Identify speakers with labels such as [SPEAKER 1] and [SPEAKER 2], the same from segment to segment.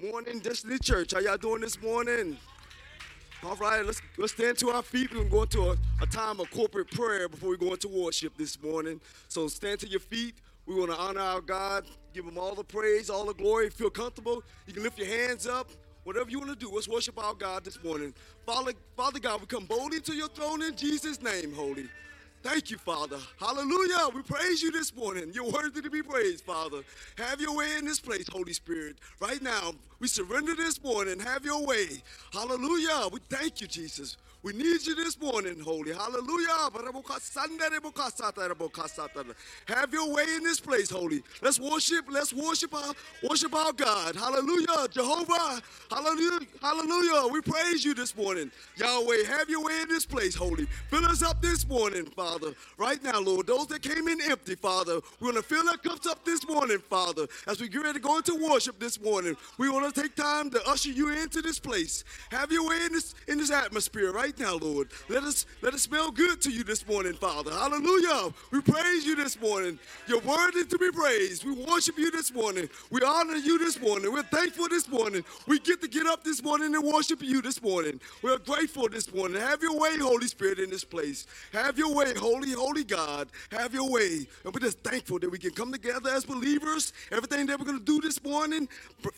[SPEAKER 1] Morning, Destiny Church. How y'all doing this morning? All right, let's let's stand to our feet. We're gonna go into a, a time of corporate prayer before we go into worship this morning. So stand to your feet. We want to honor our God, give him all the praise, all the glory. Feel comfortable. You can lift your hands up. Whatever you want to do, let's worship our God this morning. Father, Father God, we come boldly to your throne in Jesus' name, holy. Thank you, Father. Hallelujah. We praise you this morning. You're worthy to be praised, Father. Have your way in this place, Holy Spirit. Right now, we surrender this morning. Have your way. Hallelujah. We thank you, Jesus. We need you this morning, Holy. Hallelujah. Have your way in this place, Holy. Let's worship. Let's worship our worship our God. Hallelujah. Jehovah. Hallelujah. Hallelujah. We praise you this morning. Yahweh, have your way in this place, Holy. Fill us up this morning, Father. Right now, Lord. Those that came in empty, Father. We're to fill our cups up this morning, Father. As we get ready to go into worship this morning, we want to take time to usher you into this place. Have your way in this in this atmosphere, right? Right now, Lord. Let us let us smell good to you this morning, Father. Hallelujah. We praise you this morning. You're worthy to be praised. We worship you this morning. We honor you this morning. We're thankful this morning. We get to get up this morning and worship you this morning. We're grateful this morning. Have your way, Holy Spirit, in this place. Have your way, Holy, Holy God. Have your way. And we're just thankful that we can come together as believers. Everything that we're going to do this morning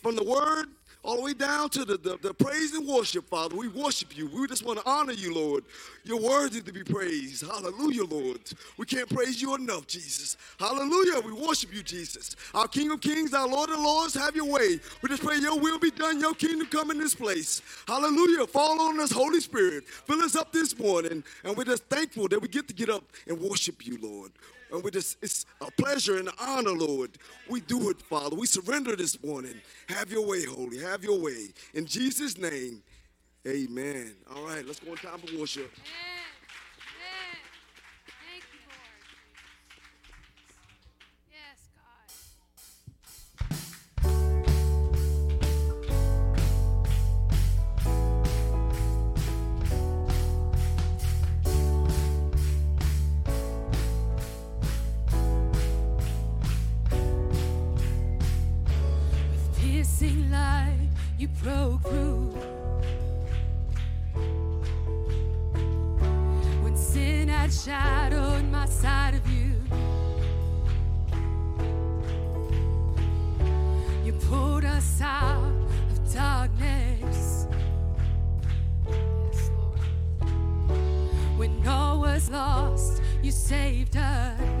[SPEAKER 1] from the word all the way down to the, the, the, praise and worship, Father. We worship you. We just want to honor you, Lord. You're worthy to be praised. Hallelujah, Lord. We can't praise you enough, Jesus. Hallelujah. We worship you, Jesus. Our King of Kings, our Lord of Lords, have your way. We just pray your will be done, your kingdom come in this place. Hallelujah. Fall on us, Holy Spirit. Fill us up this morning. And we're just thankful that we get to get up and worship you, Lord. And we just, it's a pleasure and an honor, Lord. We do it, Father. We surrender this morning. Have your way, Holy. Have your way. In Jesus' name, amen. All right, let's go on time for worship.
[SPEAKER 2] You broke through. When sin had shadowed my side of you, you pulled us out of darkness. When all was lost, you saved us.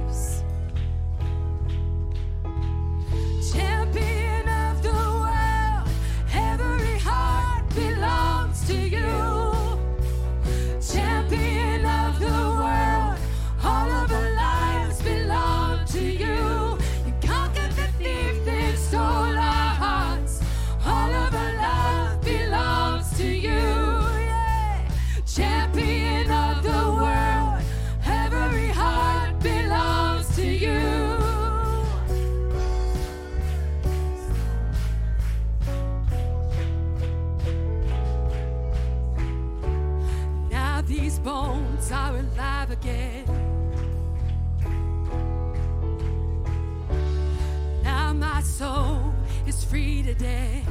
[SPEAKER 2] Free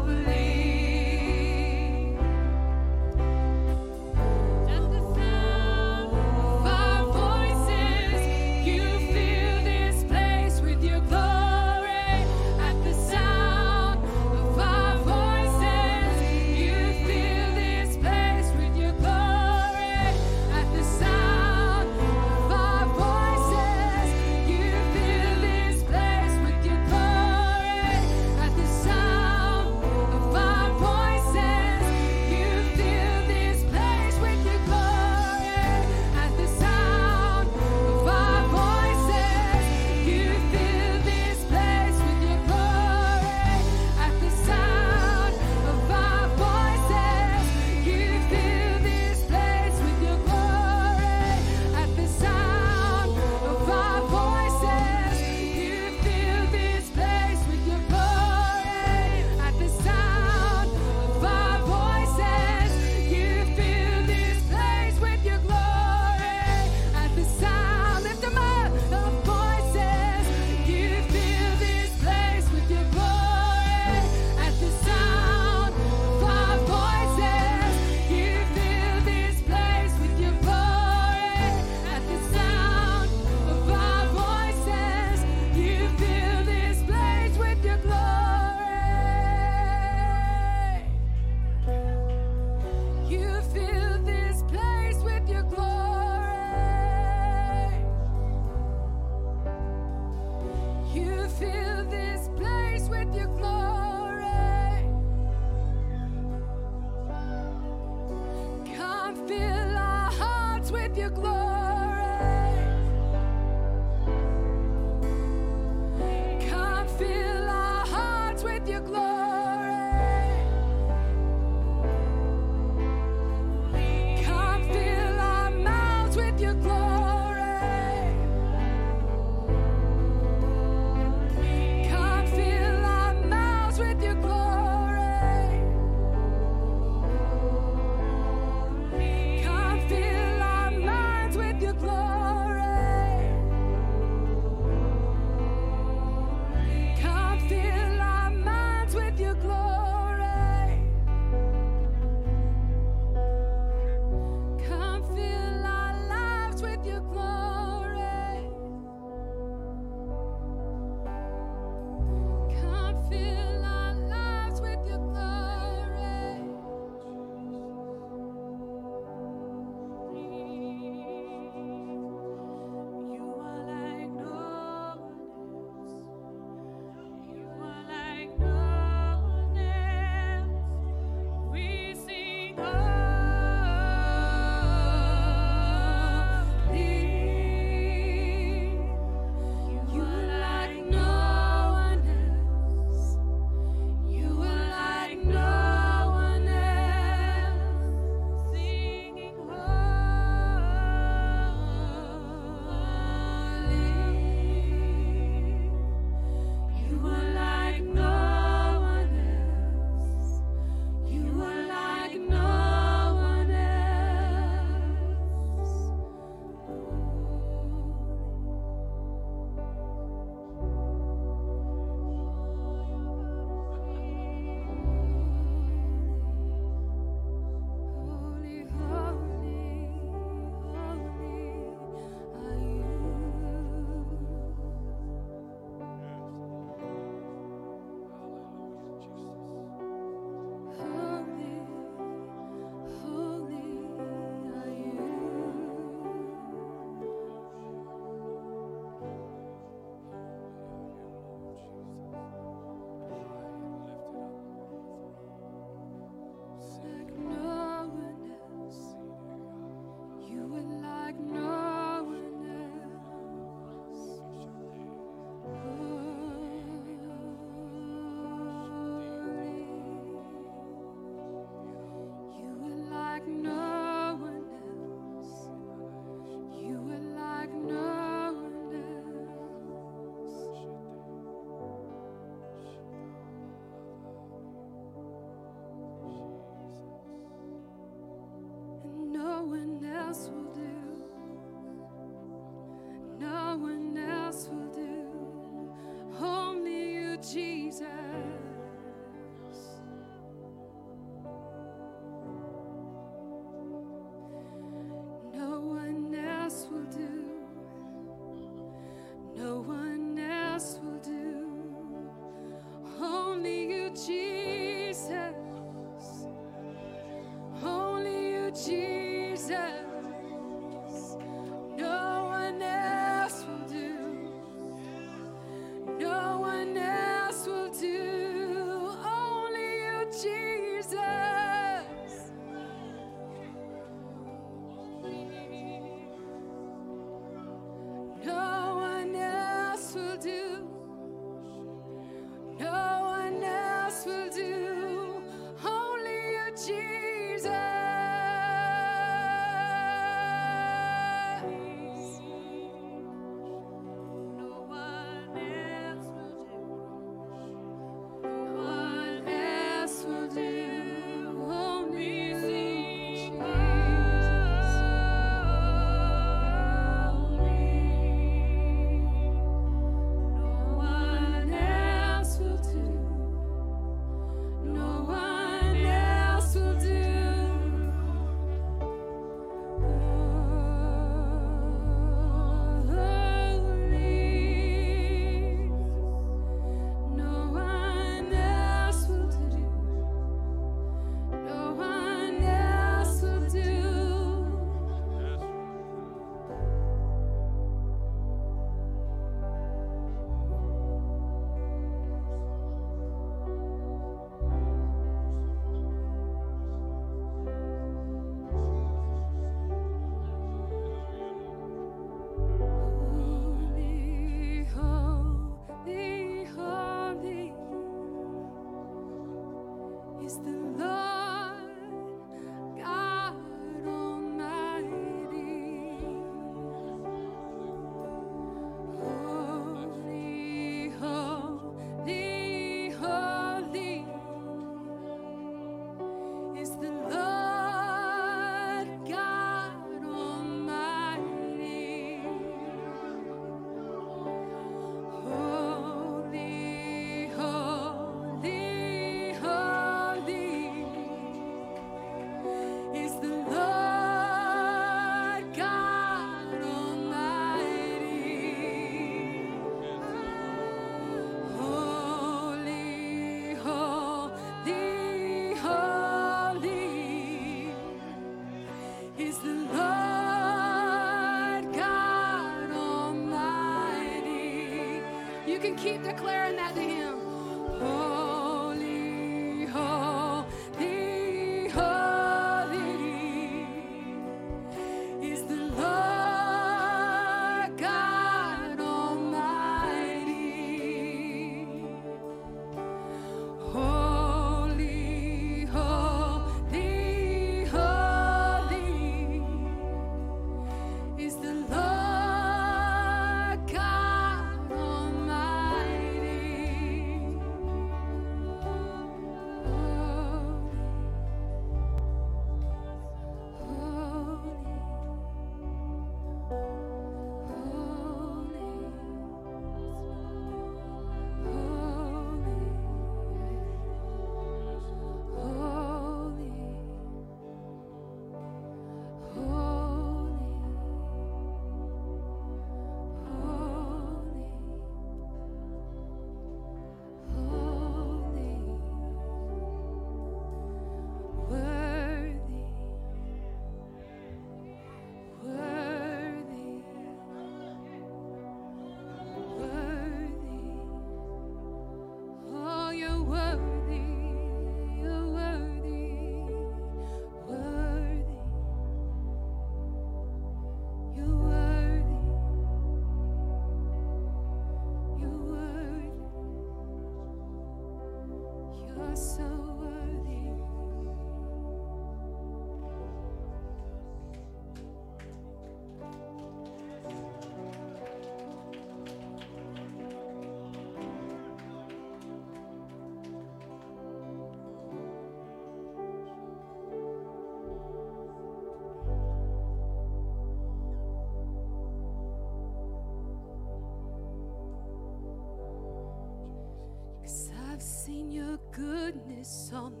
[SPEAKER 2] seen your goodness on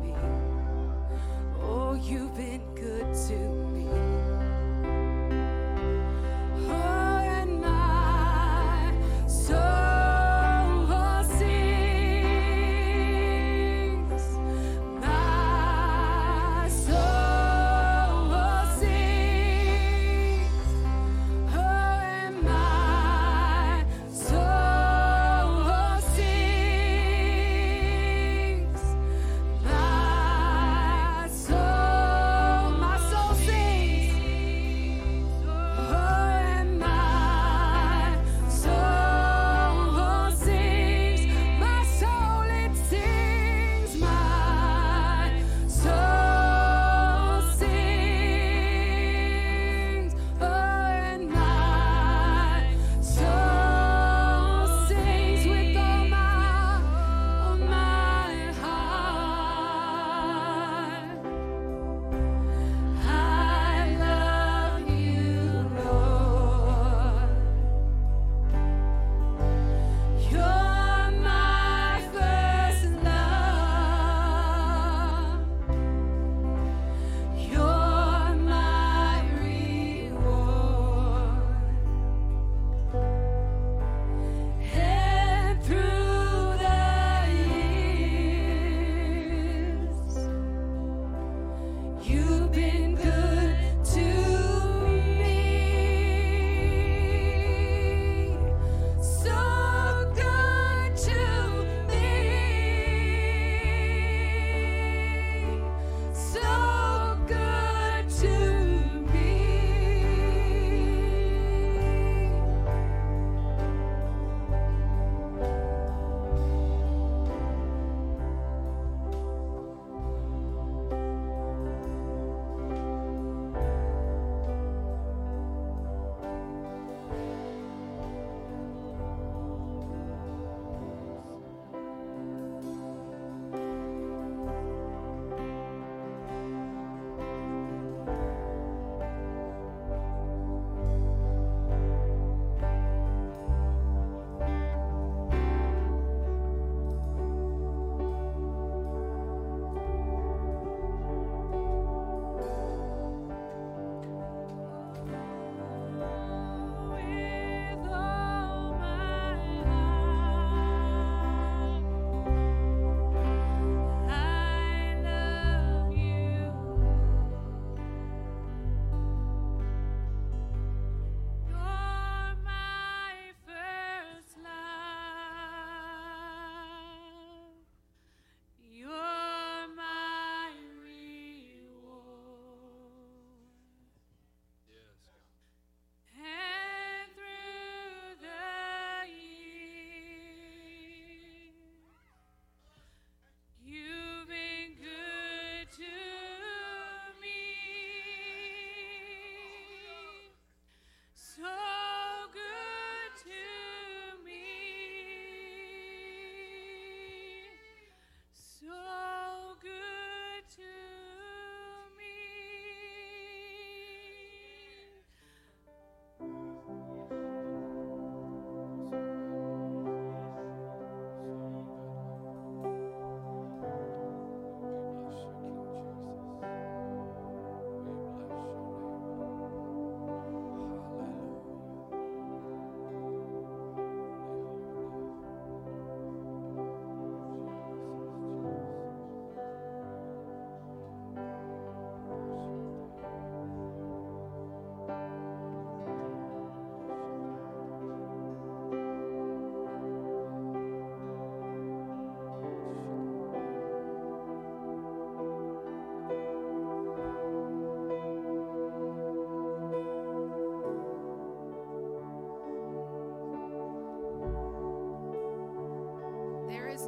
[SPEAKER 2] me. Oh, you've been good to me.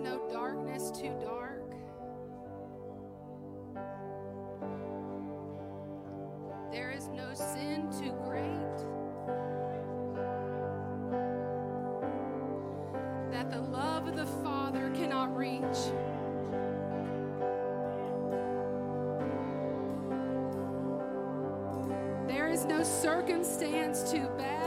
[SPEAKER 2] No darkness too dark. There is no sin too great. That the love of the Father cannot reach. There is no circumstance too bad.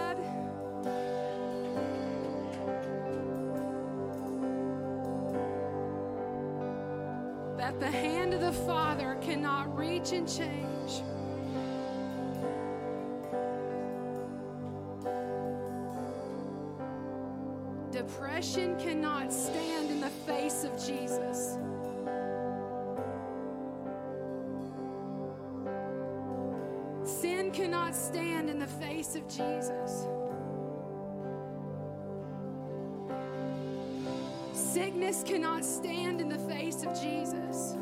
[SPEAKER 2] Reach and change. Depression cannot stand in the face of Jesus. Sin cannot stand in the face of Jesus. Sickness cannot stand in the face of Jesus.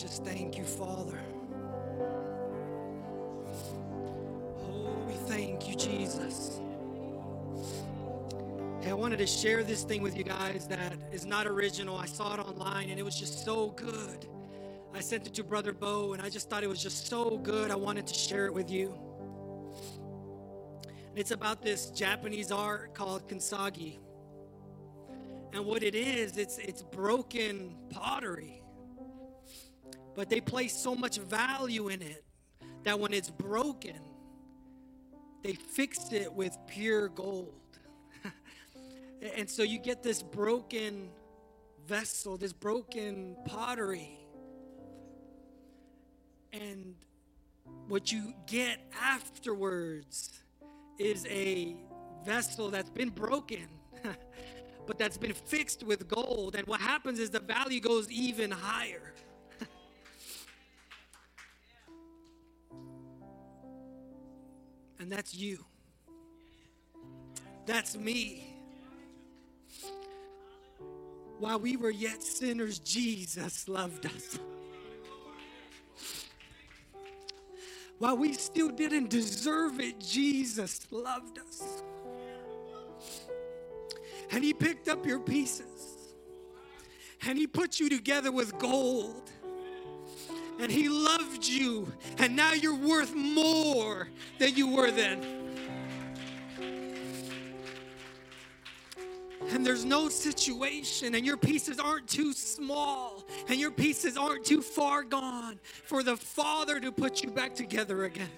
[SPEAKER 3] Just thank you, Father. Oh, we thank you, Jesus. Hey, I wanted to share this thing with you guys that is not original. I saw it online and it was just so good. I sent it to Brother Beau and I just thought it was just so good. I wanted to share it with you. And it's about this Japanese art called kintsugi. And what it is, it's it's broken pottery. But they place so much value in it that when it's broken, they fix it with pure gold. and so you get this broken vessel, this broken pottery. And what you get afterwards is a vessel that's been broken, but that's been fixed with gold. And what happens is the value goes even higher. And that's you. That's me. While we were yet sinners, Jesus loved us. While we still didn't deserve it, Jesus loved us. And He picked up your pieces and He put you together with gold. And He loved you, and now you're worth more than you were then. and there's no situation, and your pieces aren't too small, and your pieces aren't too far gone for the Father to put you back together again.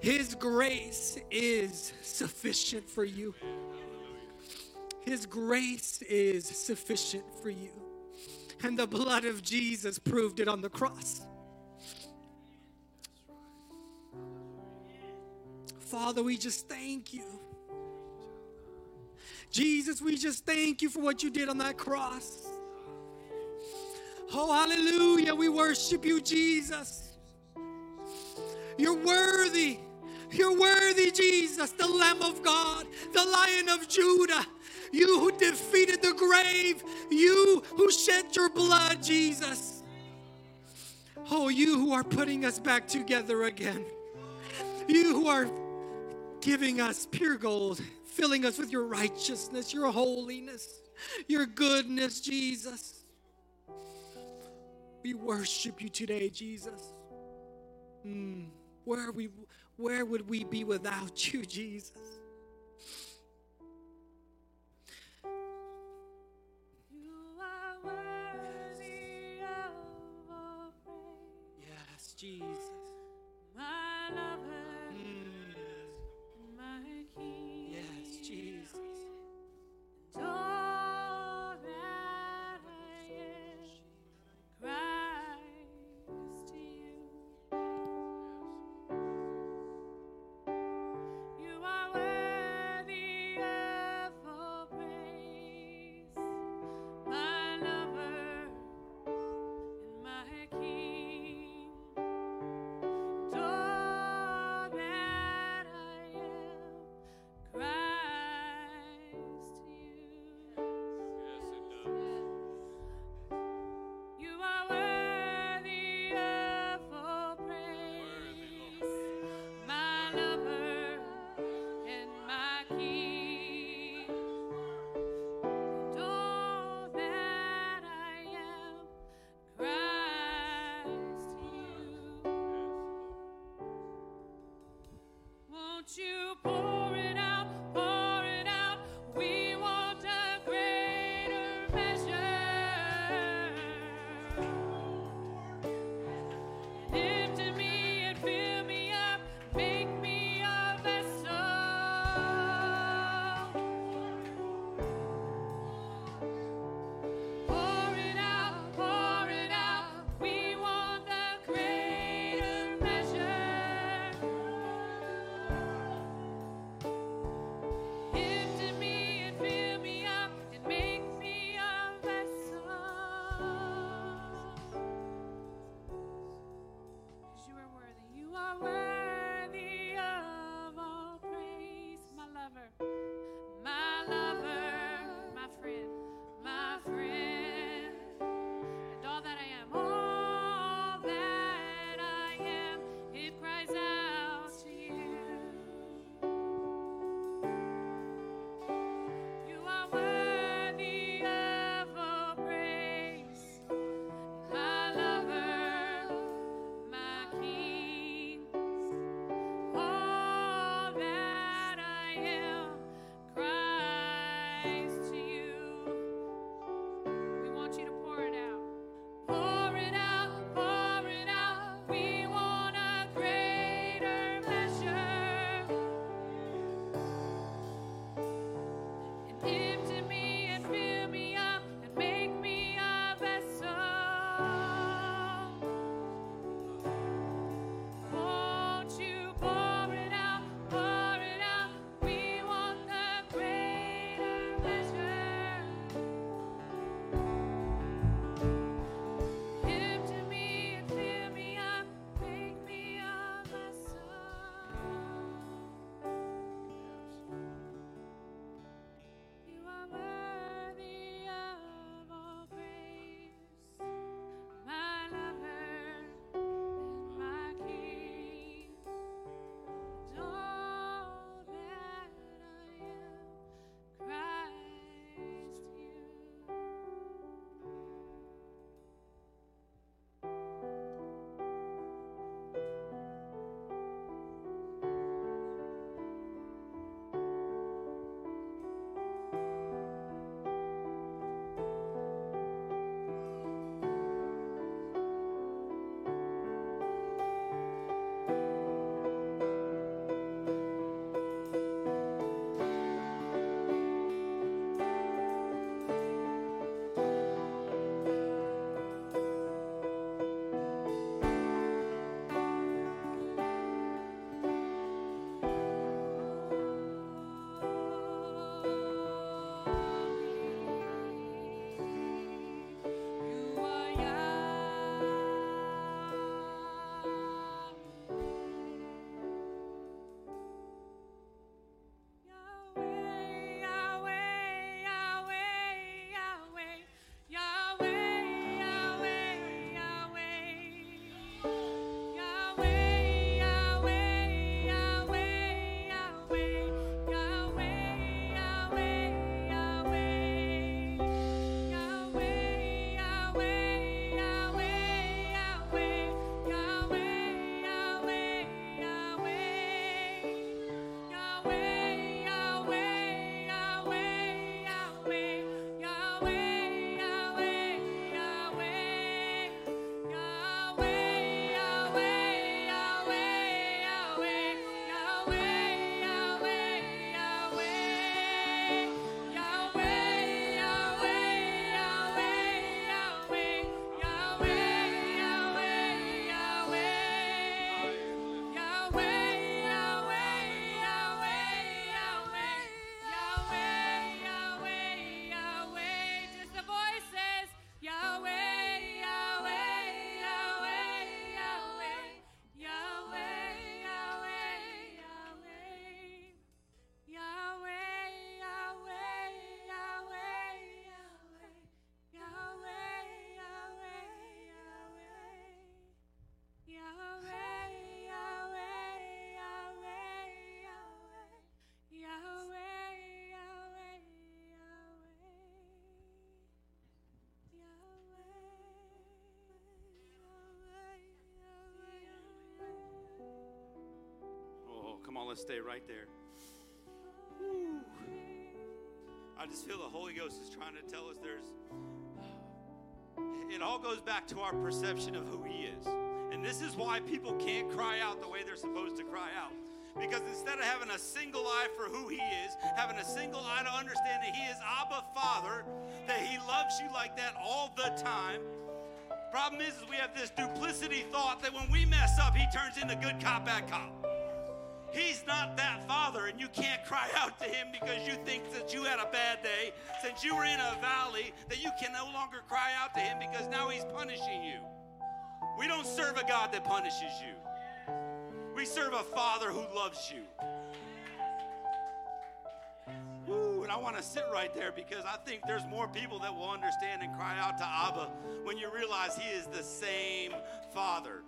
[SPEAKER 3] His grace is sufficient for you. His grace is sufficient for you. And the blood of Jesus proved it on the cross. Father, we just thank you. Jesus, we just thank you for what you did on that cross. Oh, hallelujah. We worship you, Jesus. You're worthy. You're worthy, Jesus, the Lamb of God, the Lion of Judah. You who defeated the grave, you who shed your blood, Jesus. Oh, you who are putting us back together again. You who are giving us pure gold, filling us with your righteousness, your holiness, your goodness, Jesus. We worship you today, Jesus. Mm, where we where would we be without you, Jesus? Yes,
[SPEAKER 4] on, let's stay right there. I just feel the Holy Ghost is trying to tell us there's. It all goes back to our perception of who He is. And this is why people can't cry out the way they're supposed to cry out. Because instead of having a single eye for who He is, having a single eye to understand that He is Abba Father, that He loves you like that all the time. Problem is, is we have this duplicity thought that when we mess up, He turns into good cop, bad cop. He's not that father, and you can't cry out to him because you think that you had a bad day, since you were in a valley, that you can no longer cry out to him because now he's punishing you. We don't serve a God that punishes you, we serve a father who loves you. Woo, and I want to sit right there because I think there's more people that will understand and cry out to Abba when you realize he is the same father.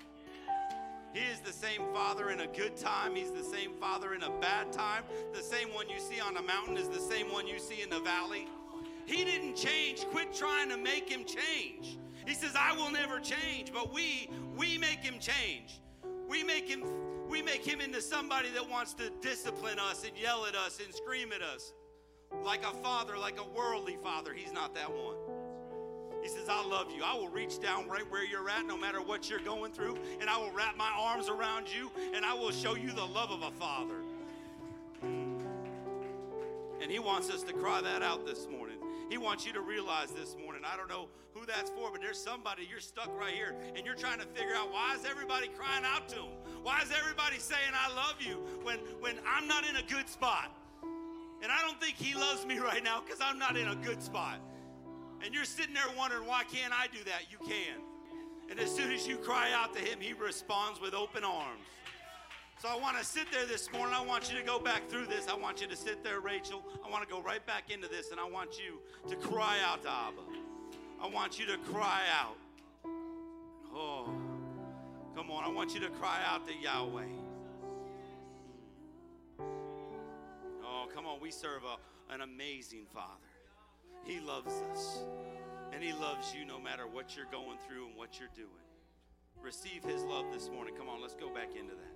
[SPEAKER 4] He is the same Father in a good time. He's the same Father in a bad time. The same one you see on a mountain is the same one you see in the valley. He didn't change. Quit trying to make him change. He says, "I will never change," but we we make him change. We make him we make him into somebody that wants to discipline us and yell at us and scream at us. Like a father, like a worldly father. He's not that one. He says, I love you. I will reach down right where you're at, no matter what you're going through, and I will wrap my arms around you, and I will show you the love of a father. And He wants us to cry that out this morning. He wants you to realize this morning. I don't know who that's for, but there's somebody you're stuck right here, and you're trying to figure out why is everybody crying out to Him? Why is everybody saying I love you when when I'm not in a good spot? And I don't think He loves me right now because I'm not in a good spot. And you're sitting there wondering, why can't I do that? You can. And as soon as you cry out to Him, He responds with open arms. So I want to sit there this morning. I want you to go back through this. I want you to sit there, Rachel. I want to go right back into this, and I want you to cry out to Abba. I want you to cry out. Oh, come on. I want you to cry out to Yahweh. Oh, come on. We serve a, an amazing Father. He loves us. And He loves you no matter what you're going through and what you're doing. Receive His love this morning. Come on, let's go back into that.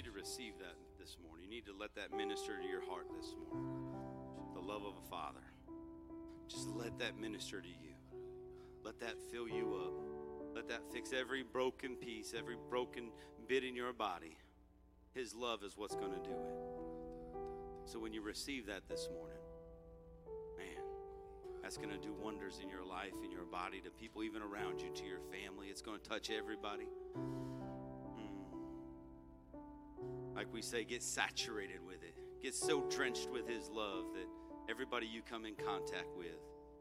[SPEAKER 4] Receive that this morning. You need to let that minister to your heart this morning. The love of a father. Just let that minister to you. Let that fill you up. Let that fix every broken piece, every broken bit in your body. His love is what's going to do it. So when you receive that this morning, man, that's going to do wonders in your life, in your body, to people even around you, to your family. It's going to touch everybody. We say, get saturated with it. Get so drenched with His love that everybody you come in contact with,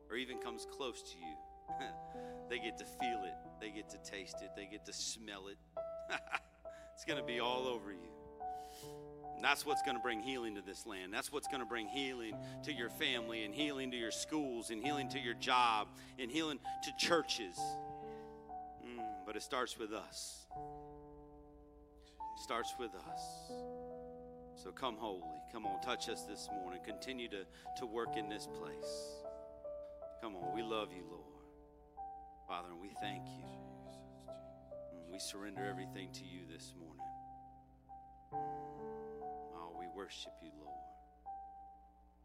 [SPEAKER 4] or even comes close to you, they get to feel it, they get to taste it, they get to smell it. it's going to be all over you. That's what's going to bring healing to this land. That's what's going to bring healing to your family and healing to your schools and healing to your job and healing to churches. Mm, but it starts with us. Starts with us. So come holy. Come on, touch us this morning. Continue to, to work in this place. Come on, we love you, Lord. Father, and we thank you. And we surrender everything to you this morning. Oh, we worship you, Lord.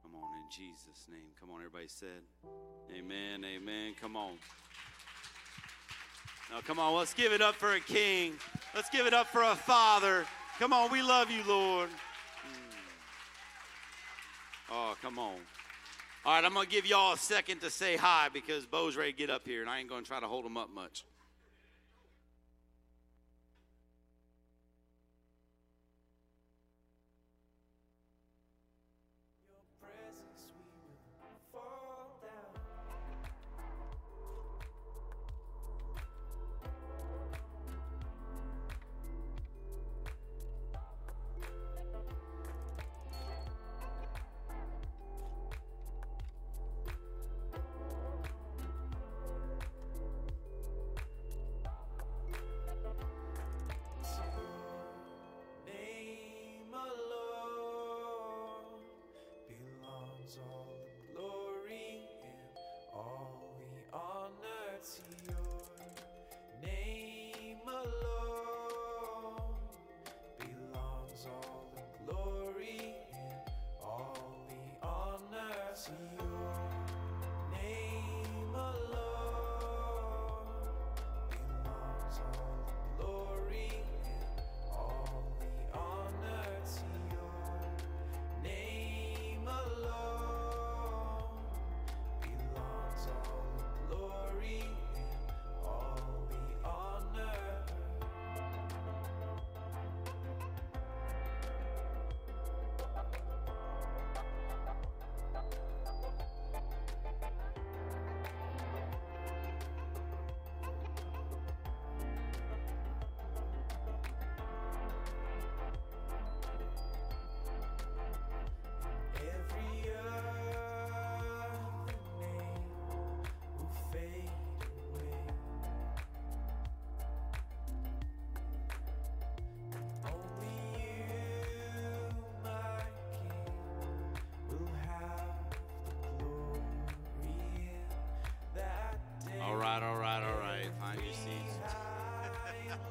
[SPEAKER 4] Come on, in Jesus' name. Come on, everybody said, Amen, amen. Come on. Now, come on, let's give it up for a king. Let's give it up for a father. Come on, we love you, Lord. Mm. Oh, come on. All right, I'm going to give y'all a second to say hi because Beau's ready to get up here, and I ain't going to try to hold him up much.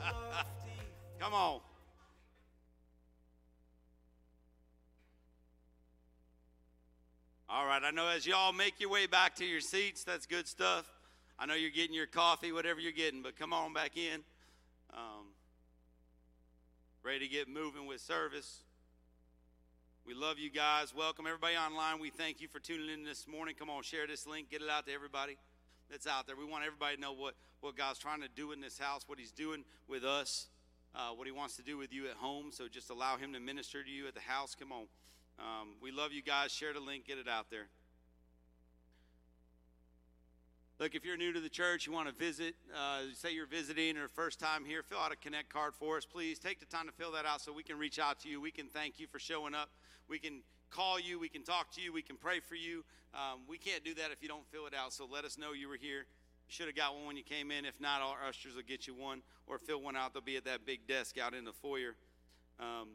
[SPEAKER 4] Come on. All right, I know as y'all make your way back to your seats, that's good stuff. I know you're getting your coffee, whatever you're getting, but come on back in. Um, ready to get moving with service. We love you guys. Welcome everybody online. We thank you for tuning in this morning. Come on, share this link, get it out to everybody that's out there. We want everybody to know what, what God's trying to do in this house, what He's doing with us, uh, what He wants to do with you at home. So just allow Him to minister to you at the house. Come on. Um, we love you guys. Share the link, get it out there. Look, if you're new to the church, you want to visit, uh, say you're visiting or first time here, fill out a Connect card for us, please. Take the time to fill that out so we can reach out to you. We can thank you for showing up. We can call you. We can talk to you. We can pray for you. Um, we can't do that if you don't fill it out. So let us know you were here. You should have got one when you came in. If not, our ushers will get you one or fill one out. They'll be at that big desk out in the foyer. Um,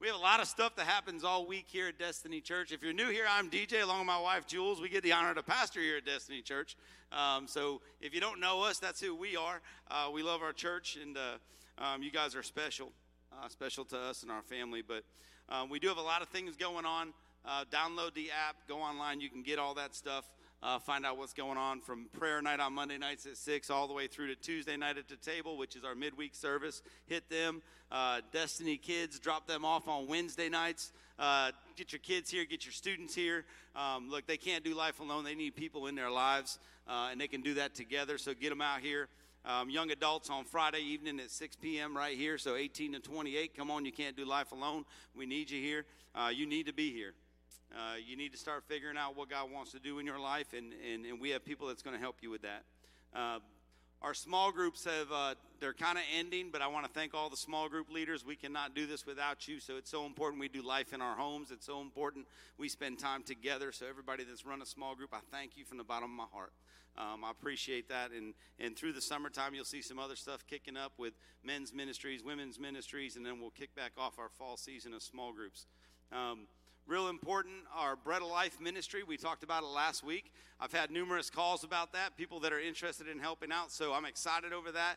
[SPEAKER 4] we have a lot of stuff that happens all week here at Destiny Church. If you're new here, I'm DJ along with my wife Jules. We get the honor to pastor here at Destiny Church. Um, so if you don't know us, that's who we are. Uh, we love our church, and uh, um, you guys are special. uh, special to us and our family. But uh, we do have a lot of things going on. Uh, download the app, go online. You can get all that stuff. Uh, find out what's going on from prayer night on Monday nights at 6 all the way through to Tuesday night at the table, which is our midweek service. Hit them. Uh, Destiny Kids, drop them off on Wednesday nights. Uh, get your kids here, get your students here. Um, look, they can't do life alone, they need people in their lives, uh, and they can do that together. So get them out here. Um, young adults on Friday evening at 6 p.m. right here. So 18 to 28, come on, you can't do life alone. We need you here. Uh, you need to be here. Uh, you need to start figuring out what God wants to do in your life, and, and, and we have people that's going to help you with that. Uh, our small groups have, uh, they're kind of ending, but I want to thank all the small group leaders. We cannot do this without you, so it's so important we do life in our homes. It's so important we spend time together. So, everybody that's run a small group, I thank you from the bottom of my heart. Um, I appreciate that. And, and through the summertime, you'll see some other stuff kicking up with men's ministries, women's ministries, and then we'll kick back off our fall season of small groups. Um, real important our bread of life ministry. We talked about it last week. I've had numerous calls about that people that are interested in helping out so i'm excited over that.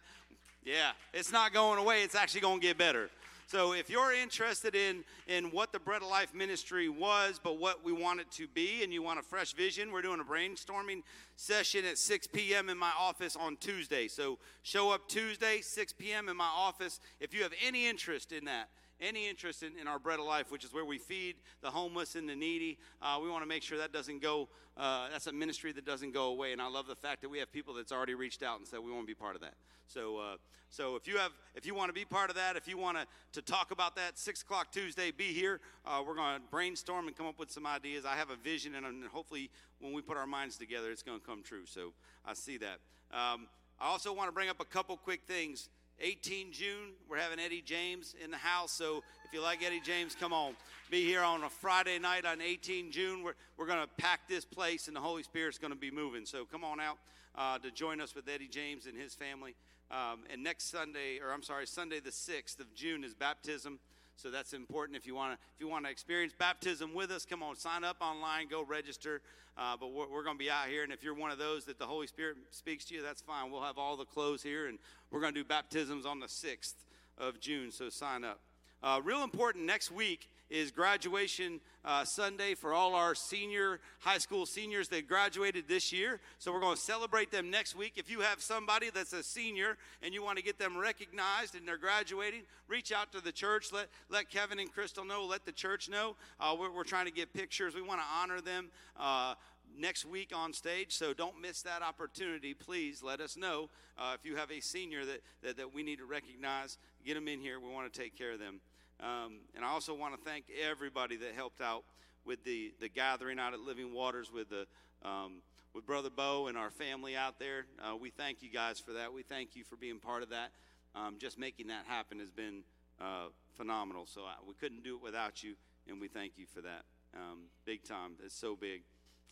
[SPEAKER 4] Yeah it's not going away it's actually going to get better. So if you're interested in in what the bread of life ministry was but what we want it to be and you want a fresh vision we're doing a brainstorming session at 6 p.m in my office on tuesday. So show up tuesday 6 p.m in my office. If you have any interest in that any interest in, in our bread of life, which is where we feed the homeless and the needy. Uh, we want to make sure that doesn't go, uh, that's a ministry that doesn't go away. And I love the fact that we have people that's already reached out and said we want to be part of that. So, uh, so if you have, if you want to be part of that, if you want to, to talk about that, six o'clock Tuesday, be here. Uh, we're going to brainstorm and come up with some ideas. I have a vision, and, and hopefully, when we put our minds together, it's going to come true. So I see that. Um, I also want to bring up a couple quick things. 18 June, we're having Eddie James in the house. So if you like Eddie James, come on. Be here on a Friday night on 18 June. We're, we're going to pack this place, and the Holy Spirit's going to be moving. So come on out uh, to join us with Eddie James and his family. Um, and next Sunday, or I'm sorry, Sunday the 6th of June is baptism. So that's important. If you want to, if you want to experience baptism with us, come on, sign up online, go register. Uh, but we're, we're going to be out here, and if you're one of those that the Holy Spirit speaks to you, that's fine. We'll have all the clothes here, and we're going to do baptisms on the sixth of June. So sign up. Uh, real important next week is graduation uh, Sunday for all our senior high school seniors that graduated this year. So we're going to celebrate them next week. If you have somebody that's a senior and you want to get them recognized and they're graduating, reach out to the church. Let let Kevin and Crystal know. Let the church know. Uh, we're, we're trying to get pictures. We want to honor them. Uh, next week on stage. So don't miss that opportunity. Please let us know uh, if you have a senior that, that, that we need to recognize. Get them in here. We want to take care of them. Um, and I also want to thank everybody that helped out with the, the gathering out at Living Waters with the um, with Brother Beau and our family out there. Uh, we thank you guys for that. We thank you for being part of that. Um, just making that happen has been uh, phenomenal. So I, we couldn't do it without you, and we thank you for that. Um, big time. It's so big.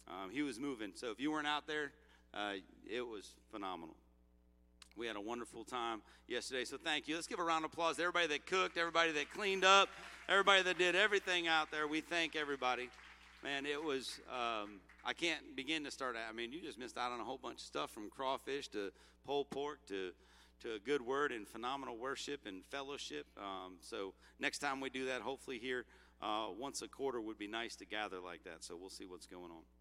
[SPEAKER 4] Um, he was moving. So if you weren't out there, uh, it was phenomenal. We had a wonderful time yesterday. So thank you. Let's give a round of applause to everybody that cooked, everybody that cleaned up, everybody that did everything out there. We thank everybody. Man, it was, um, I can't begin to start. I mean, you just missed out on a whole bunch of stuff from crawfish to pulled pork to, to a good word and phenomenal worship and fellowship. Um, so next time we do that, hopefully here uh, once a quarter would be nice to gather like that. So we'll see what's going on.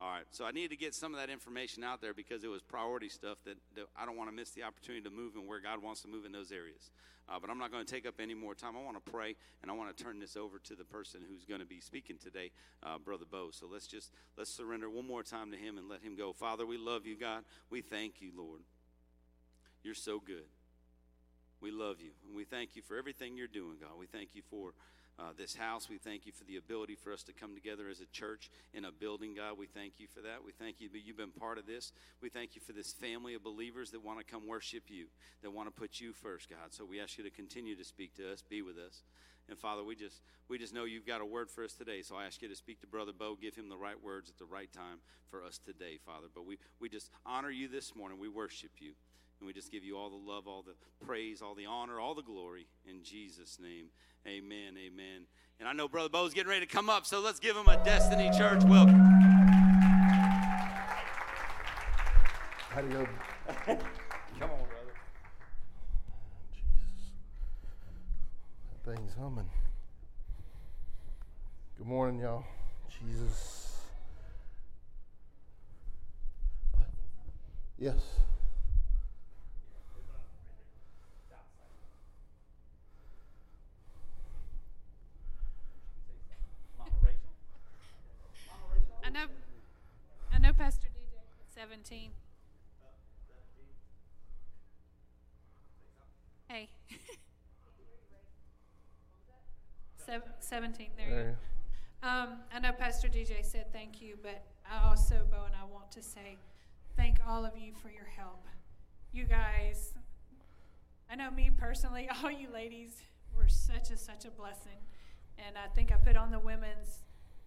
[SPEAKER 4] All right, so I need to get some of that information out there because it was priority stuff that, that I don't want to miss the opportunity to move and where God wants to move in those areas. Uh, but I'm not going to take up any more time. I want to pray and I want to turn this over to the person who's going to be speaking today, uh, Brother Beau. So let's just let's surrender one more time to him and let him go. Father, we love you, God. We thank you, Lord. You're so good. We love you and we thank you for everything you're doing, God. We thank you for uh, this house. We thank you for the ability for us to come together as a church in a building, God. We thank you for that. We thank you that you've been part of this. We thank you for this family of believers that want to come worship you, that want to put you first, God. So we ask you to continue to speak to us, be with us. And Father, we just we just know you've got a word for us today. So I ask you to speak to Brother Beau, give him the right words at the right time for us today, Father. But we, we just honor you this morning. We worship you. And we just give you all the love, all the praise, all the honor, all the glory in Jesus' name. Amen. Amen. And I know Brother Beau's getting ready to come up, so let's give him a Destiny Church welcome.
[SPEAKER 5] How to go?
[SPEAKER 4] Come on, brother.
[SPEAKER 5] Jesus. coming. Good morning, y'all. Jesus. What? Yes.
[SPEAKER 6] I know, I know Pastor DJ put 17. Hey. Sev- 17, there you go. Um, I know Pastor DJ said thank you, but I also, Beau, and I want to say thank all of you for your help. You guys, I know me personally, all you ladies were such a such a blessing, and I think I put on the women's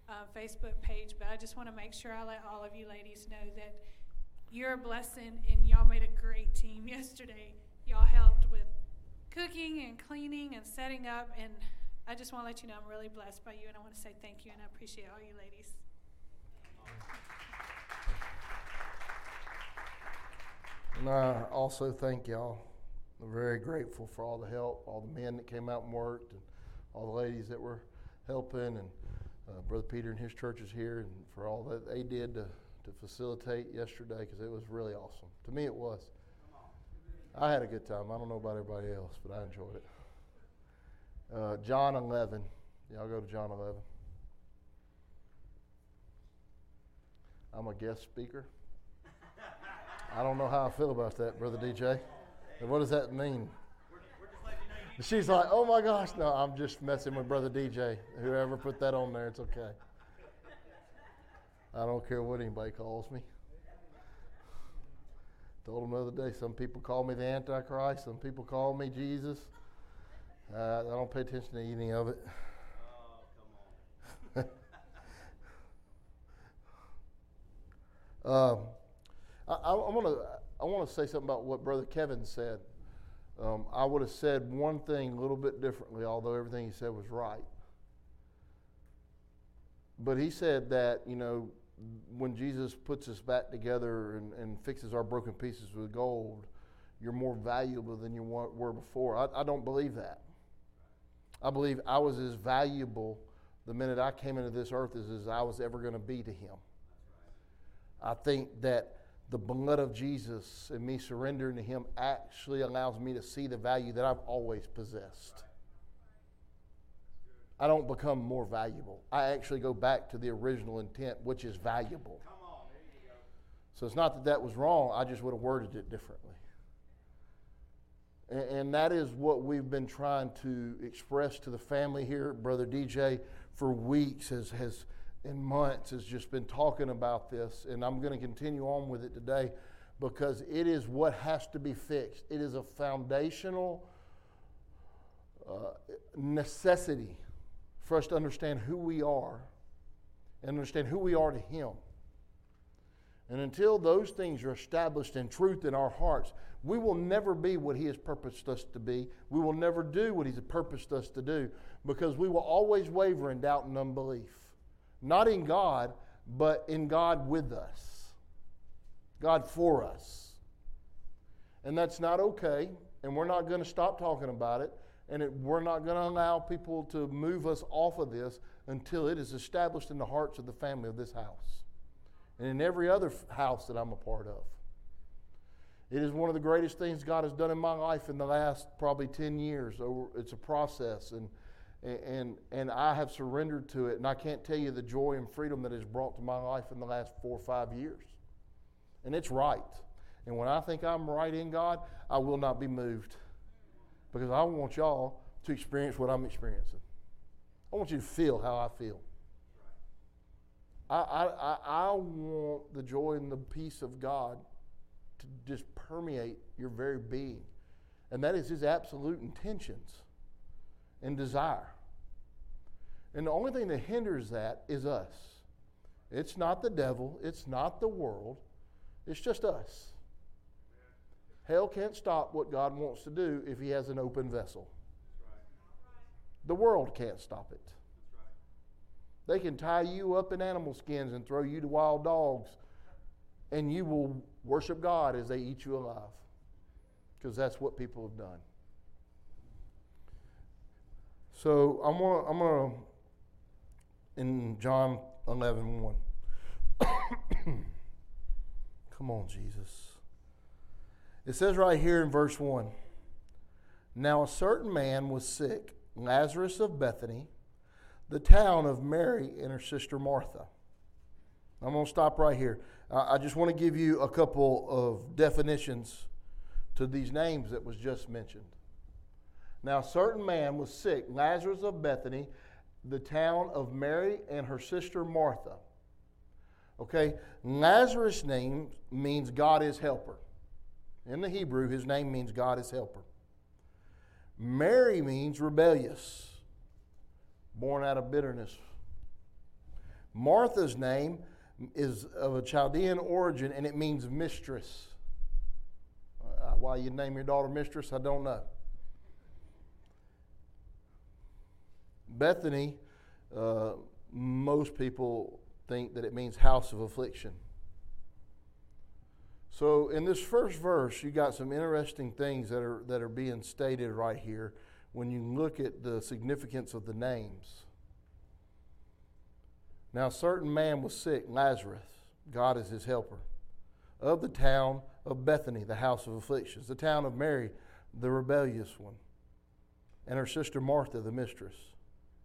[SPEAKER 6] uh, Facebook page, but I just want to make sure I let all of you ladies know that you're a blessing, and y'all made a great team yesterday. Y'all helped with cooking and cleaning and setting up, and I just want to let you know I'm really blessed by you, and I want to say thank you, and I appreciate all you ladies.
[SPEAKER 5] And I also thank y'all. I'm very grateful for all the help, all the men that came out and worked, and all the ladies that were helping, and uh, Brother Peter and his church is here, and for all that they did to, to facilitate yesterday, because it was really awesome. To me, it was. I had a good time. I don't know about everybody else, but I enjoyed it. Uh, John 11. Y'all go to John 11. I'm a guest speaker. I don't know how I feel about that, Brother DJ. And what does that mean? She's like, oh my gosh, no, I'm just messing with Brother DJ. Whoever put that on there, it's okay. I don't care what anybody calls me. Told him the other day, some people call me the Antichrist, some people call me Jesus. Uh, I don't pay attention to any of it. um, I, I, I want to I want to say something about what Brother Kevin said. Um, I would have said one thing a little bit differently, although everything he said was right. But he said that you know when Jesus puts us back together and, and fixes our broken pieces with gold, you're more valuable than you were before. I, I don't believe that. I believe I was as valuable the minute I came into this earth as, as I was ever going to be to Him. I think that the blood of Jesus and me surrendering to Him actually allows me to see the value that I've always possessed. I don't become more valuable. I actually go back to the original intent, which is valuable. So it's not that that was wrong, I just would have worded it differently. And, and that is what we've been trying to express to the family here. Brother DJ, for weeks, has, has in months, has just been talking about this. And I'm going to continue on with it today because it is what has to be fixed. It is a foundational uh, necessity for us to understand who we are and understand who we are to Him. And until those things are established in truth in our hearts, we will never be what He has purposed us to be. We will never do what He's purposed us to do because we will always waver in doubt and unbelief. Not in God, but in God with us, God for us. And that's not okay, and we're not going to stop talking about it, and it, we're not going to allow people to move us off of this until it is established in the hearts of the family of this house and in every other house that I'm a part of. It is one of the greatest things God has done in my life in the last probably 10 years. It's a process, and, and, and I have surrendered to it. And I can't tell you the joy and freedom that it's brought to my life in the last four or five years. And it's right. And when I think I'm right in God, I will not be moved because I want y'all to experience what I'm experiencing. I want you to feel how I feel. I, I, I, want the joy and the peace of God to just permeate your very being. And that is His absolute intentions and desire. And the only thing that hinders that is us. It's not the devil, it's not the world, it's just us. Hell can't stop what God wants to do if He has an open vessel. The world can't stop it. They can tie you up in animal skins and throw you to wild dogs, and you will worship God as they eat you alive. Because that's what people have done. So I'm gonna, I'm gonna in John 11, 1. Come on, Jesus. It says right here in verse 1 Now a certain man was sick, Lazarus of Bethany, the town of Mary and her sister Martha. I'm going to stop right here. I just want to give you a couple of definitions to these names that was just mentioned. Now, a certain man was sick, Lazarus of Bethany, the town of Mary and her sister Martha. Okay, Lazarus' name means God is helper. In the Hebrew, his name means God is helper. Mary means rebellious, born out of bitterness. Martha's name is of a Chaldean origin and it means mistress. Uh, why you name your daughter mistress, I don't know. Bethany, uh, most people think that it means house of affliction. So in this first verse, you got some interesting things that are that are being stated right here when you look at the significance of the names. Now, a certain man was sick, Lazarus. God is his helper. Of the town of Bethany, the house of afflictions, the town of Mary, the rebellious one, and her sister Martha, the mistress.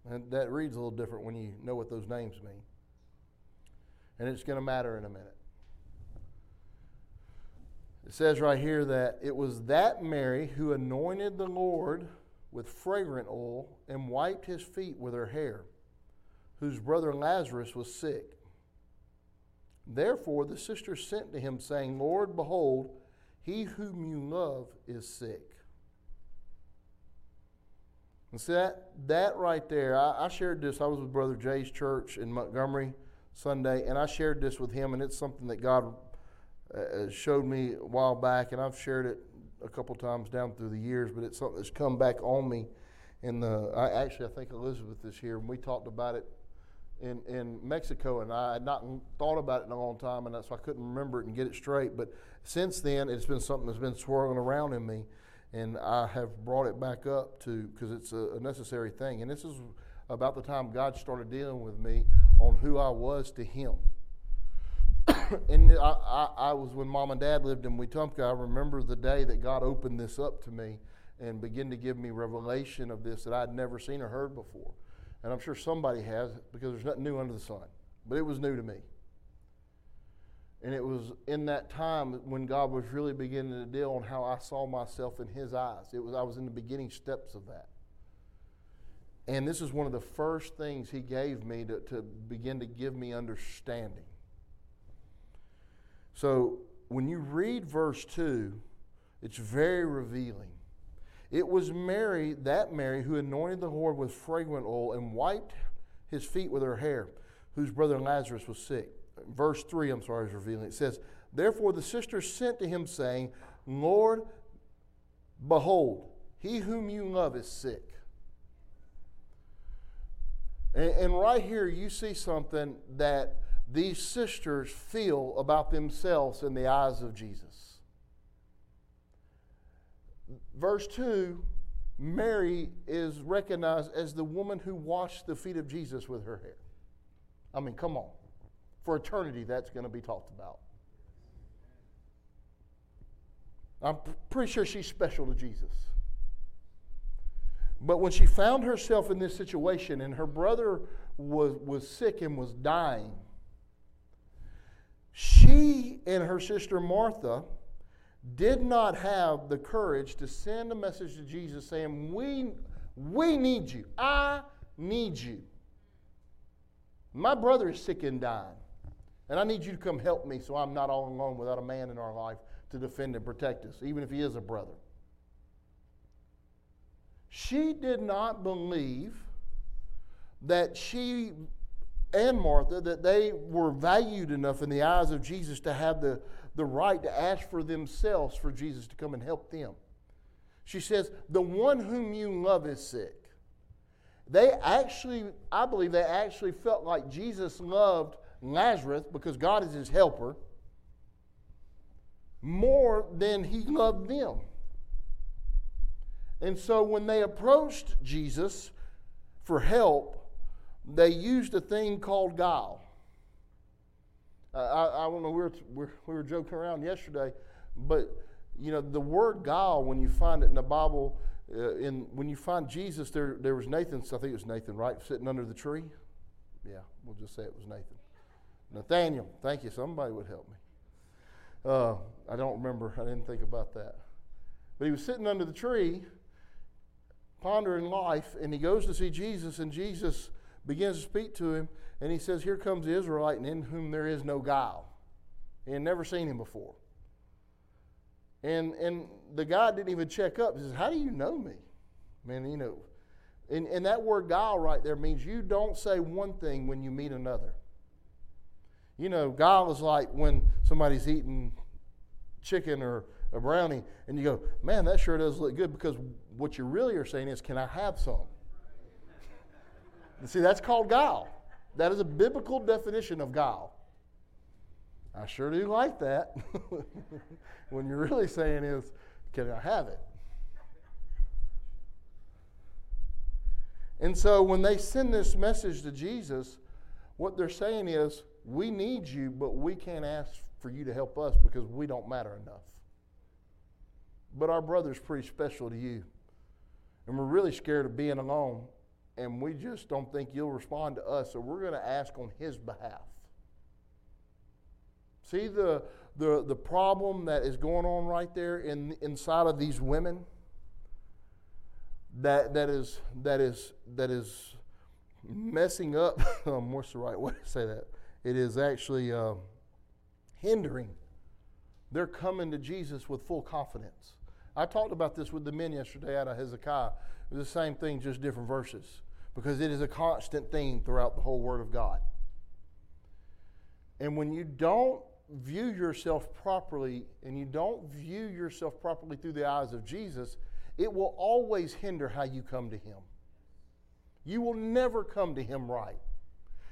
[SPEAKER 5] And that reads a little different when you know what those names mean. And it's going to matter in a minute. It says right here that it was that Mary who anointed the Lord with fragrant oil and wiped his feet with her hair, whose brother Lazarus was sick. Therefore the sisters sent to him, saying, Lord, behold, he whom you love is sick. And see that, that right there, I, I shared this. I was with Brother Jay's church in Montgomery Sunday, and I shared this with him, and it's something that God uh, showed me a while back, and I've shared it a couple times down through the years, but it's something that's come back on me. In the, I actually, I think Elizabeth is here, and we talked about it in, in Mexico, and I had not thought about it in a long time, and so I couldn't remember it and get it straight. But since then, it's been something that's been swirling around in me, and I have brought it back up to because it's a, a necessary thing. And this is about the time God started dealing with me on who I was to Him. and I, I, I, was when mom and dad lived in Wetumpka. I remember the day that God opened this up to me and began to give me revelation of this that I'd never seen or heard before. And I'm sure somebody has because there's nothing new under the sun. But it was new to me. And it was in that time when God was really beginning to deal on how I saw myself in His eyes. It was I was in the beginning steps of that. And this is one of the first things He gave me to, to begin to give me understanding. So when you read verse 2, it's very revealing. It was Mary, that Mary, who anointed the Lord with fragrant oil and wiped his feet with her hair, whose brother Lazarus was sick. Verse 3, I'm sorry, is revealing. It says, Therefore the sisters sent to him, saying, Lord, behold, he whom you love is sick. And, and right here, you see something that these sisters feel about themselves in the eyes of Jesus. Verse 2 Mary is recognized as the woman who washed the feet of Jesus with her hair. I mean, come on. For eternity, that's going to be talked about. I'm pretty sure she's special to Jesus. But when she found herself in this situation and her brother was, was sick and was dying, she and her sister Martha did not have the courage to send a message to Jesus saying, We, we need you. I need you. My brother is sick and dying, and I need you to come help me so I'm not all alone without a man in our life to defend and protect us, even if he is a brother. She did not believe that she and Martha that they were valued enough in the eyes of Jesus to have the, the right to ask for themselves for Jesus to come and help them. She says, The one whom you love is sick. They actually, I believe, they actually felt like Jesus loved Lazarus because God is his helper more than he loved them. And so when they approached Jesus, for help, they used a thing called guile. I, I, I don't know, we were, we were- joking around yesterday, but you know, the word guile, when you find it in the Bible, uh, in, when you find Jesus, there, there was Nathan, I think it was Nathan, right, sitting under the tree? Yeah, we'll just say it was Nathan. Nathaniel, thank you, somebody would help me. Uh, I don't remember, I didn't think about that. But he was sitting under the tree, pondering life, and he goes to see Jesus, and Jesus begins to speak to him, and he says, Here comes the Israelite, and in whom there is no guile. He had never seen him before. And, and the guy didn't even check up. He says, How do you know me? Man, you know. And, and that word guile right there means you don't say one thing when you meet another. You know, guile is like when somebody's eating chicken or a brownie and you go, Man, that sure does look good because what you really are saying is, Can I have some? See, that's called guile. That is a biblical definition of guile. I sure do like that. when you're really saying is, can I have it? And so when they send this message to Jesus, what they're saying is, we need you, but we can't ask for you to help us because we don't matter enough. But our brother's pretty special to you. And we're really scared of being alone. And we just don't think you'll respond to us. So we're going to ask on his behalf. See the, the, the problem that is going on right there in, inside of these women? That, that, is, that, is, that is messing up. um, what's the right way to say that? It is actually uh, hindering. They're coming to Jesus with full confidence. I talked about this with the men yesterday out of Hezekiah. The same thing, just different verses, because it is a constant theme throughout the whole Word of God. And when you don't view yourself properly and you don't view yourself properly through the eyes of Jesus, it will always hinder how you come to Him. You will never come to Him right.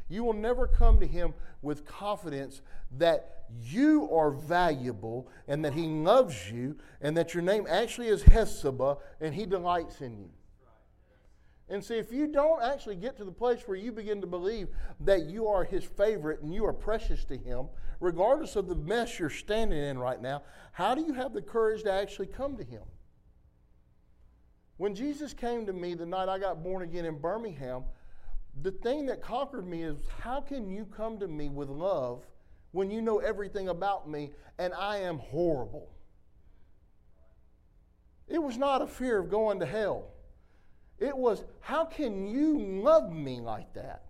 [SPEAKER 5] You will never come to Him with confidence that you are valuable and that He loves you and that your name actually is Hephzibah and He delights in you. And see, if you don't actually get to the place where you begin to believe that you are His favorite and you are precious to Him, regardless of the mess you're standing in right now, how do you have the courage to actually come to Him? When Jesus came to me the night I got born again in Birmingham, the thing that conquered me is how can you come to me with love when you know everything about me and I am horrible? It was not a fear of going to hell. It was, how can you love me like that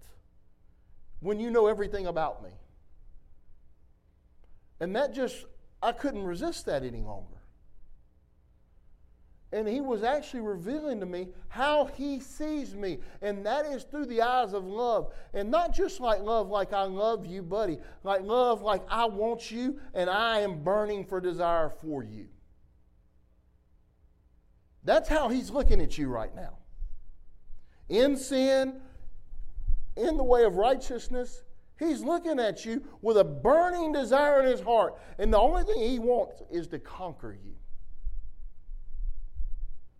[SPEAKER 5] when you know everything about me? And that just, I couldn't resist that any longer. And he was actually revealing to me how he sees me. And that is through the eyes of love. And not just like love, like I love you, buddy. Like love, like I want you and I am burning for desire for you. That's how he's looking at you right now. In sin, in the way of righteousness, he's looking at you with a burning desire in his heart. And the only thing he wants is to conquer you.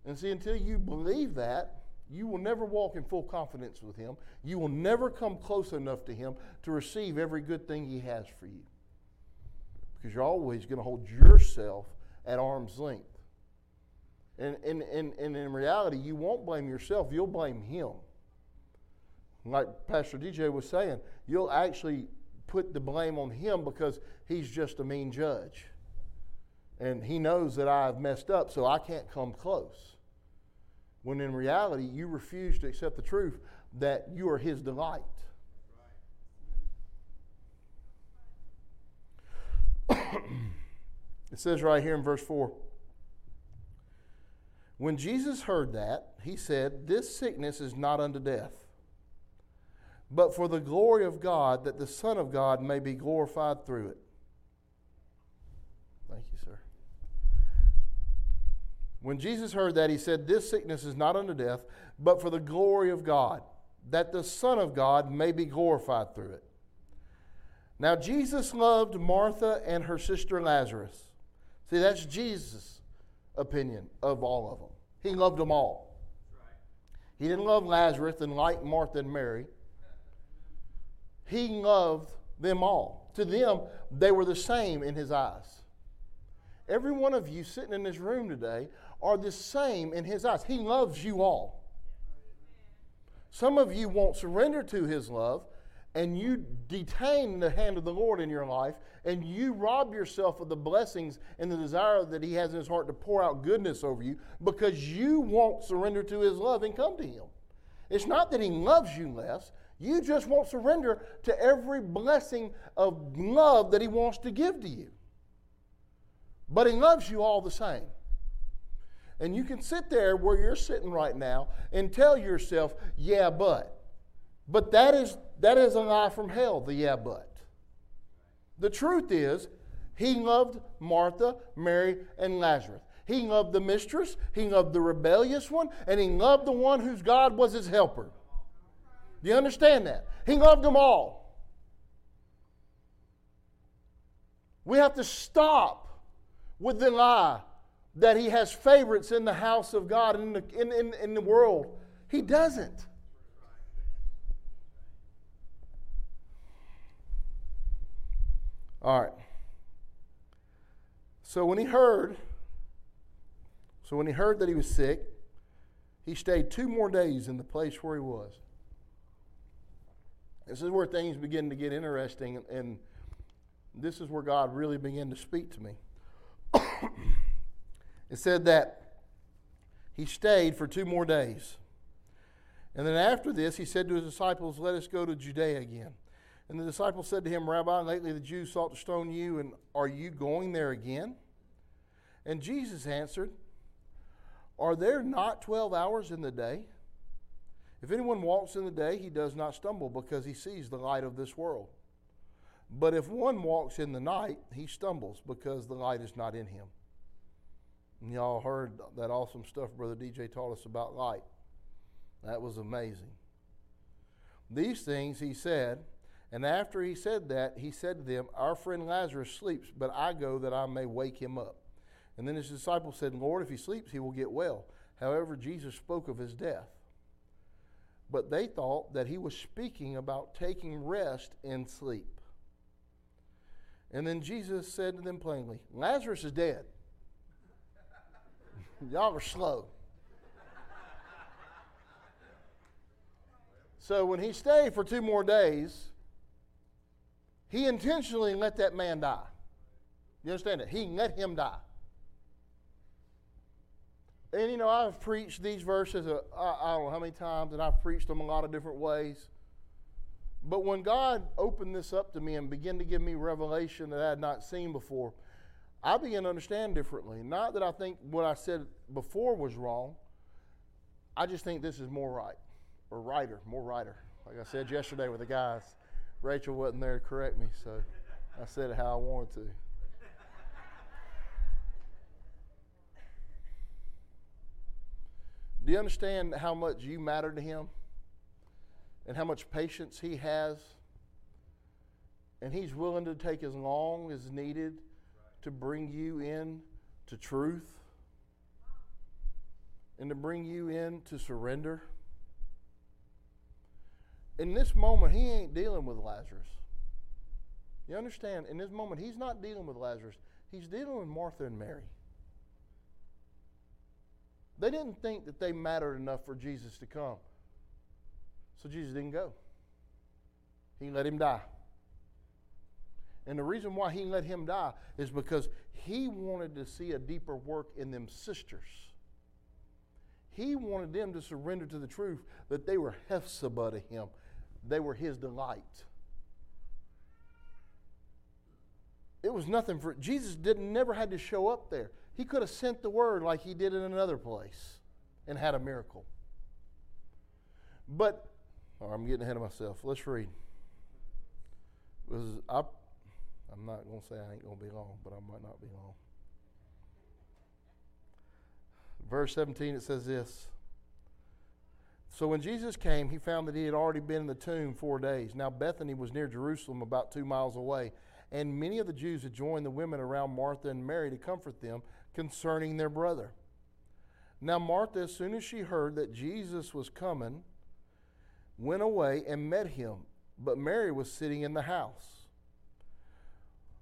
[SPEAKER 5] And see, until you believe that, you will never walk in full confidence with Him. You will never come close enough to Him to receive every good thing He has for you. Because you're always going to hold yourself at arm's length. And, and, and, and in reality, you won't blame yourself, you'll blame Him. Like Pastor DJ was saying, you'll actually put the blame on Him because He's just a mean judge. And He knows that I've messed up, so I can't come close when in reality you refuse to accept the truth that you are his delight. it says right here in verse 4 When Jesus heard that, he said, This sickness is not unto death, but for the glory of God, that the Son of God may be glorified through it. Thank you, sir. When Jesus heard that, he said, This sickness is not unto death, but for the glory of God, that the Son of God may be glorified through it. Now, Jesus loved Martha and her sister Lazarus. See, that's Jesus' opinion of all of them. He loved them all. He didn't love Lazarus and like Martha and Mary. He loved them all. To them, they were the same in his eyes. Every one of you sitting in this room today are the same in his eyes. He loves you all. Some of you won't surrender to his love, and you detain the hand of the Lord in your life, and you rob yourself of the blessings and the desire that he has in his heart to pour out goodness over you because you won't surrender to his love and come to him. It's not that he loves you less, you just won't surrender to every blessing of love that he wants to give to you. But he loves you all the same. And you can sit there where you're sitting right now and tell yourself, yeah, but. But that is, that is a lie from hell, the yeah, but. The truth is, he loved Martha, Mary, and Lazarus. He loved the mistress, he loved the rebellious one, and he loved the one whose God was his helper. Do you understand that? He loved them all. We have to stop with the lie that he has favorites in the house of God in the, in, in, in the world. He doesn't. All right. So when he heard, so when he heard that he was sick, he stayed two more days in the place where he was. This is where things begin to get interesting, and this is where God really began to speak to me. it said that he stayed for two more days. And then after this, he said to his disciples, Let us go to Judea again. And the disciples said to him, Rabbi, lately the Jews sought to stone you, and are you going there again? And Jesus answered, Are there not 12 hours in the day? If anyone walks in the day, he does not stumble because he sees the light of this world. But if one walks in the night, he stumbles because the light is not in him. And y'all heard that awesome stuff Brother DJ taught us about light. That was amazing. These things he said, and after he said that, he said to them, Our friend Lazarus sleeps, but I go that I may wake him up. And then his disciples said, Lord, if he sleeps, he will get well. However, Jesus spoke of his death. But they thought that he was speaking about taking rest in sleep. And then Jesus said to them plainly, Lazarus is dead. Y'all are slow. So when he stayed for two more days, he intentionally let that man die. You understand that? He let him die. And you know, I've preached these verses, uh, don't know how many times, and I've preached them a lot of different ways. But when God opened this up to me and began to give me revelation that I had not seen before, I began to understand differently. Not that I think what I said before was wrong, I just think this is more right, or righter, more righter. Like I said yesterday with the guys, Rachel wasn't there to correct me, so I said it how I wanted to. Do you understand how much you matter to him? And how much patience he has? And he's willing to take as long as needed to bring you in to truth and to bring you in to surrender. In this moment, he ain't dealing with Lazarus. You understand? In this moment, he's not dealing with Lazarus, he's dealing with Martha and Mary. They didn't think that they mattered enough for Jesus to come. So Jesus didn't go. He let him die. And the reason why he let him die is because he wanted to see a deeper work in them sisters. He wanted them to surrender to the truth that they were Hephzibah to him. They were his delight. It was nothing for Jesus didn't never had to show up there. He could have sent the word like he did in another place and had a miracle. But oh, I'm getting ahead of myself. Let's read. I, I'm not going to say I ain't going to be long, but I might not be long. Verse 17 it says this. So when Jesus came, he found that he had already been in the tomb four days. Now Bethany was near Jerusalem, about two miles away, and many of the Jews had joined the women around Martha and Mary to comfort them concerning their brother. Now, Martha, as soon as she heard that Jesus was coming, went away and met him, but Mary was sitting in the house.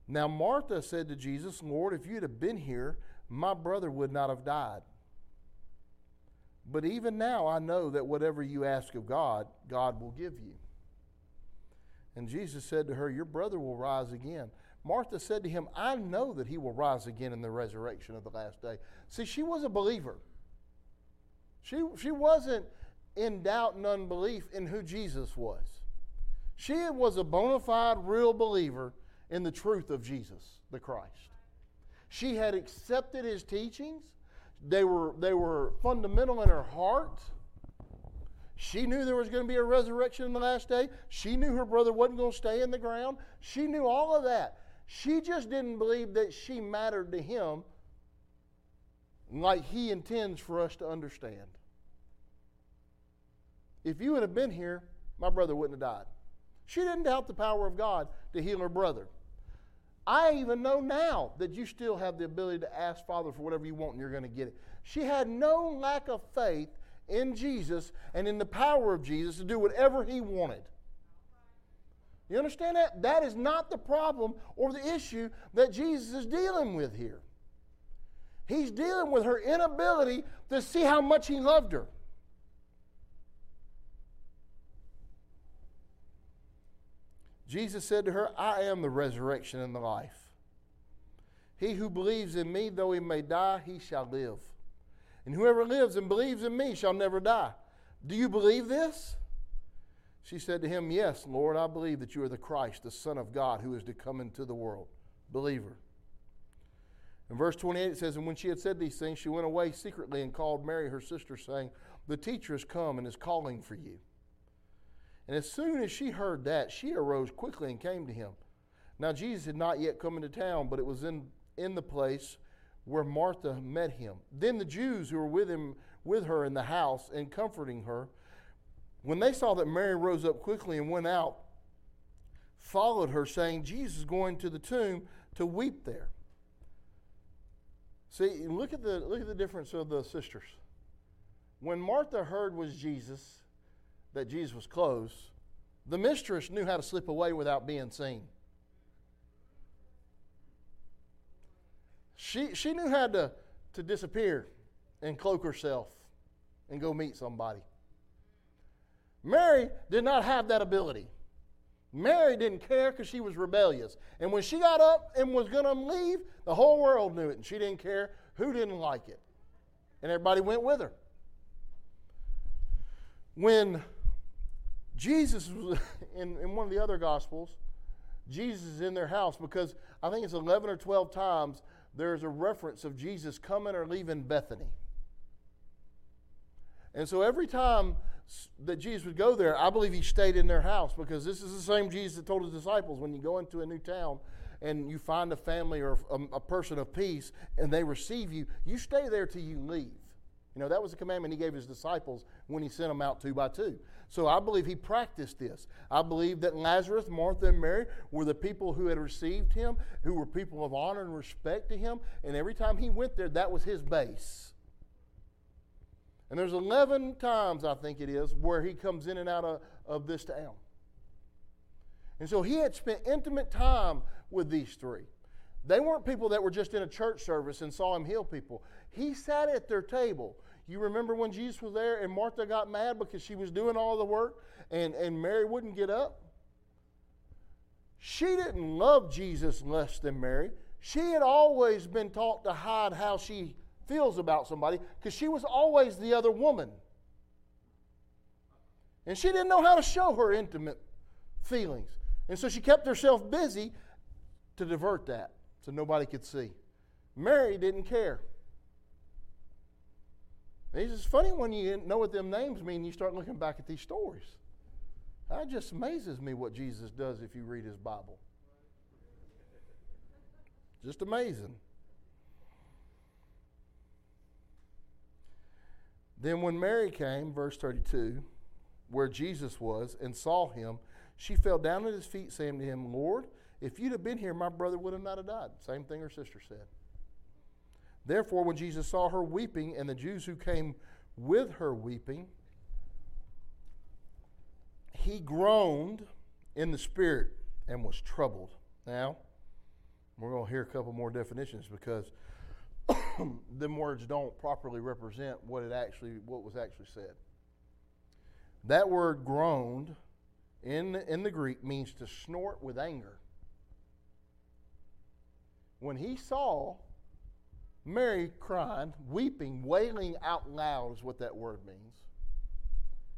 [SPEAKER 5] Now, Martha said to Jesus, Lord, if you'd have been here, my brother would not have died. But even now I know that whatever you ask of God, God will give you. And Jesus said to her, Your brother will rise again. Martha said to him, I know that he will rise again in the resurrection of the last day. See, she was a believer. She, she wasn't in doubt and unbelief in who Jesus was. She was a bona fide, real believer in the truth of Jesus, the Christ. She had accepted his teachings, they were, they were fundamental in her heart. She knew there was going to be a resurrection in the last day. She knew her brother wasn't going to stay in the ground. She knew all of that. She just didn't believe that she mattered to him like he intends for us to understand. If you would have been here, my brother wouldn't have died. She didn't doubt the power of God to heal her brother. I even know now that you still have the ability to ask Father for whatever you want and you're going to get it. She had no lack of faith in Jesus and in the power of Jesus to do whatever he wanted. You understand that? That is not the problem or the issue that Jesus is dealing with here. He's dealing with her inability to see how much he loved her. Jesus said to her, I am the resurrection and the life. He who believes in me, though he may die, he shall live. And whoever lives and believes in me shall never die. Do you believe this? She said to him, Yes, Lord, I believe that you are the Christ, the Son of God, who is to come into the world. Believer. In verse 28, it says, And when she had said these things, she went away secretly and called Mary, her sister, saying, The teacher has come and is calling for you. And as soon as she heard that, she arose quickly and came to him. Now, Jesus had not yet come into town, but it was in, in the place where Martha met him. Then the Jews who were with him with her in the house and comforting her, when they saw that Mary rose up quickly and went out, followed her, saying, Jesus is going to the tomb to weep there. See, look at the look at the difference of the sisters. When Martha heard was Jesus, that Jesus was close, the mistress knew how to slip away without being seen. She, she knew how to, to disappear and cloak herself and go meet somebody. Mary did not have that ability. Mary didn't care because she was rebellious. And when she got up and was going to leave, the whole world knew it, and she didn't care who didn't like it. And everybody went with her. When Jesus was in, in one of the other Gospels, Jesus is in their house because I think it's 11 or 12 times there's a reference of Jesus coming or leaving Bethany. And so every time that Jesus would go there, I believe he stayed in their house because this is the same Jesus that told his disciples when you go into a new town and you find a family or a, a person of peace and they receive you, you stay there till you leave. You know, that was the commandment he gave his disciples when he sent them out two by two. So I believe he practiced this. I believe that Lazarus, Martha, and Mary were the people who had received him, who were people of honor and respect to him. And every time he went there, that was his base. And there's 11 times, I think it is, where he comes in and out of, of this town. And so he had spent intimate time with these three. They weren't people that were just in a church service and saw him heal people. He sat at their table. You remember when Jesus was there and Martha got mad because she was doing all the work and, and Mary wouldn't get up? She didn't love Jesus less than Mary. She had always been taught to hide how she feels about somebody because she was always the other woman. And she didn't know how to show her intimate feelings. And so she kept herself busy to divert that so nobody could see. Mary didn't care. It's funny when you know what them names mean, you start looking back at these stories. That just amazes me what Jesus does if you read his Bible. Just amazing. Then, when Mary came, verse 32, where Jesus was, and saw him, she fell down at his feet, saying to him, Lord, if you'd have been here, my brother would have not have died. Same thing her sister said. Therefore, when Jesus saw her weeping, and the Jews who came with her weeping, he groaned in the spirit and was troubled. Now, we're going to hear a couple more definitions because them words don't properly represent what it actually what was actually said. That word groaned in in the Greek means to snort with anger. When he saw Mary crying, weeping, wailing out loud is what that word means.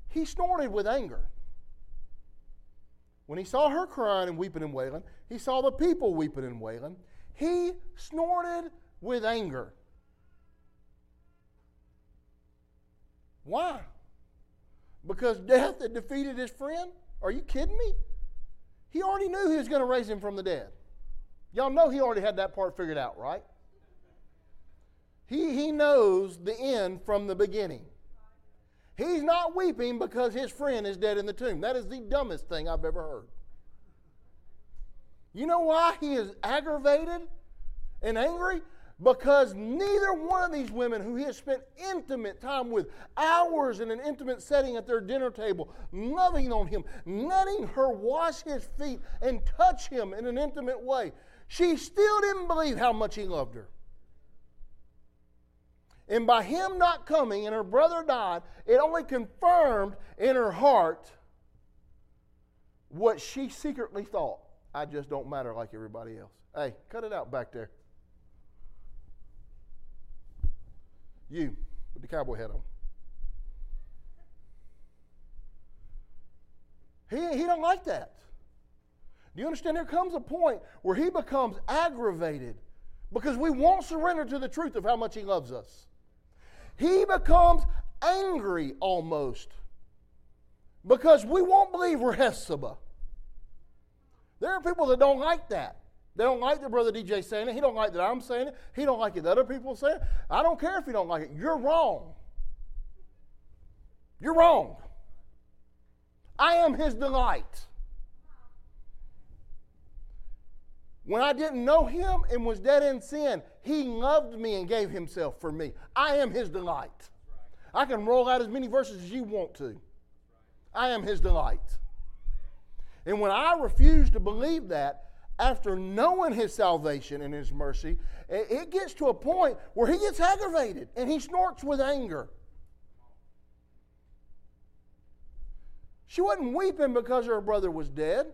[SPEAKER 5] He snorted with anger. When he saw her crying and weeping and wailing, he saw the people weeping and wailing. He snorted with anger. Why? Because death had defeated his friend? Are you kidding me? He already knew he was going to raise him from the dead. Y'all know he already had that part figured out, right? He, he knows the end from the beginning. He's not weeping because his friend is dead in the tomb. That is the dumbest thing I've ever heard. You know why he is aggravated and angry? Because neither one of these women who he has spent intimate time with, hours in an intimate setting at their dinner table, loving on him, letting her wash his feet and touch him in an intimate way, she still didn't believe how much he loved her. And by him not coming and her brother died, it only confirmed in her heart what she secretly thought. I just don't matter like everybody else. Hey, cut it out back there. You with the cowboy hat on. He, he don't like that. Do you understand? There comes a point where he becomes aggravated because we won't surrender to the truth of how much he loves us. He becomes angry almost because we won't believe we're Hephzibah. There are people that don't like that. They don't like that Brother DJ saying it. He don't like that I'm saying it. He don't like it that other people say it. I don't care if you don't like it. You're wrong. You're wrong. I am his delight. When I didn't know him and was dead in sin, he loved me and gave himself for me. I am his delight. I can roll out as many verses as you want to. I am his delight. And when I refuse to believe that, after knowing his salvation and his mercy, it gets to a point where he gets aggravated and he snorts with anger. She wasn't weeping because her brother was dead.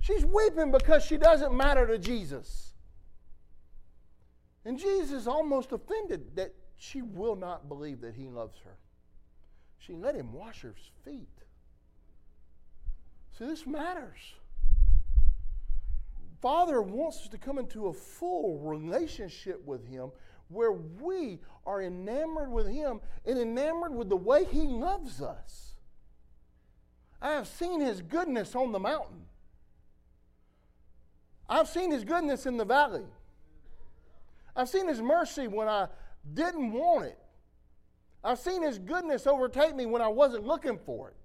[SPEAKER 5] She's weeping because she doesn't matter to Jesus. And Jesus is almost offended that she will not believe that he loves her. She let him wash her feet. See, this matters. Father wants us to come into a full relationship with Him where we are enamored with Him and enamored with the way He loves us. I have seen His goodness on the mountain. I've seen His goodness in the valley. I've seen His mercy when I didn't want it. I've seen His goodness overtake me when I wasn't looking for it.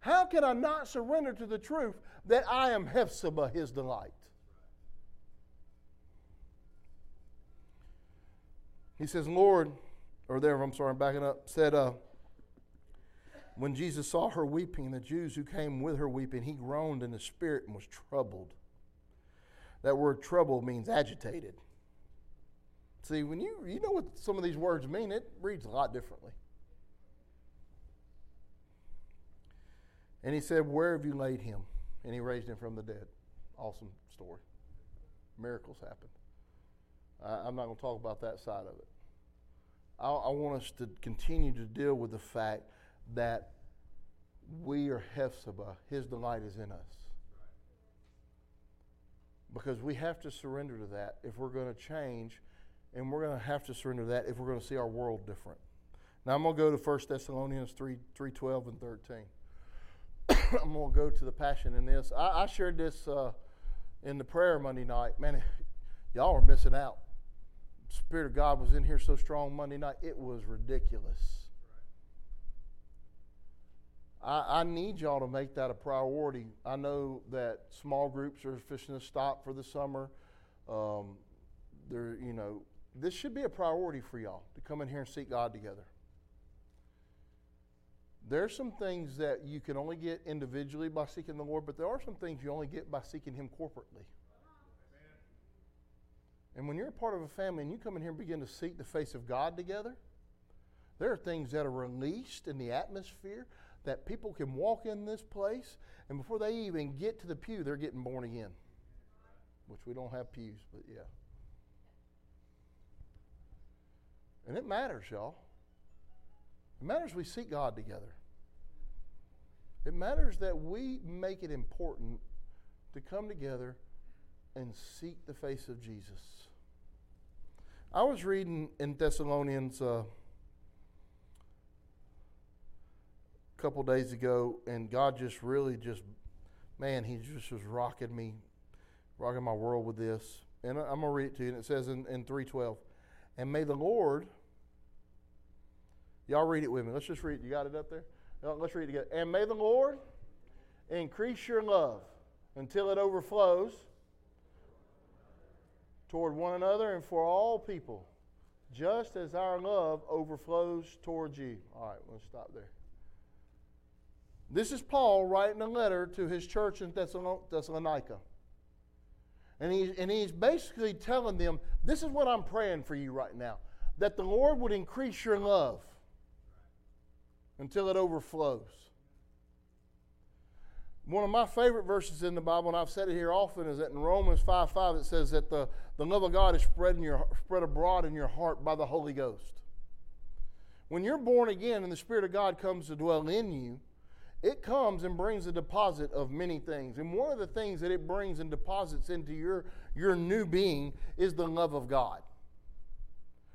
[SPEAKER 5] How can I not surrender to the truth that I am Hephzibah, his delight? He says, Lord, or there, I'm sorry, I'm backing up, said, uh, when Jesus saw her weeping, and the Jews who came with her weeping, he groaned in the spirit and was troubled. That word trouble means agitated. See, when you, you know what some of these words mean, it reads a lot differently. And he said, Where have you laid him? And he raised him from the dead. Awesome story. Miracles happened. I, I'm not going to talk about that side of it. I, I want us to continue to deal with the fact that we are Hephzibah. His delight is in us. Because we have to surrender to that if we're going to change, and we're going to have to surrender to that if we're going to see our world different. Now I'm going to go to 1 Thessalonians 3, 3 12 and 13. I'm going to go to the passion in this. I, I shared this uh, in the prayer Monday night. Man, y'all are missing out. Spirit of God was in here so strong Monday night, it was ridiculous. I, I need y'all to make that a priority. I know that small groups are fishing to stop for the summer. Um, there, you know, this should be a priority for y'all to come in here and seek God together. There's some things that you can only get individually by seeking the Lord, but there are some things you only get by seeking Him corporately. And when you're a part of a family and you come in here and begin to seek the face of God together, there are things that are released in the atmosphere that people can walk in this place, and before they even get to the pew, they're getting born again. Which we don't have pews, but yeah. And it matters, y'all. It matters we seek God together. It matters that we make it important to come together and seek the face of Jesus. I was reading in Thessalonians uh, couple days ago, and God just really just, man, He just was rocking me, rocking my world with this. And I'm going to read it to you, and it says in, in 312, And may the Lord, y'all read it with me. Let's just read it. You got it up there? Uh, Let's read it together. And may the Lord increase your love until it overflows toward one another and for all people, just as our love overflows towards you. All right, let's stop there. This is Paul writing a letter to his church in Thessalonica. And, he, and he's basically telling them, This is what I'm praying for you right now that the Lord would increase your love until it overflows. One of my favorite verses in the Bible, and I've said it here often, is that in Romans 5 5, it says that the, the love of God is spread, in your, spread abroad in your heart by the Holy Ghost. When you're born again and the Spirit of God comes to dwell in you, it comes and brings a deposit of many things. And one of the things that it brings and deposits into your, your new being is the love of God.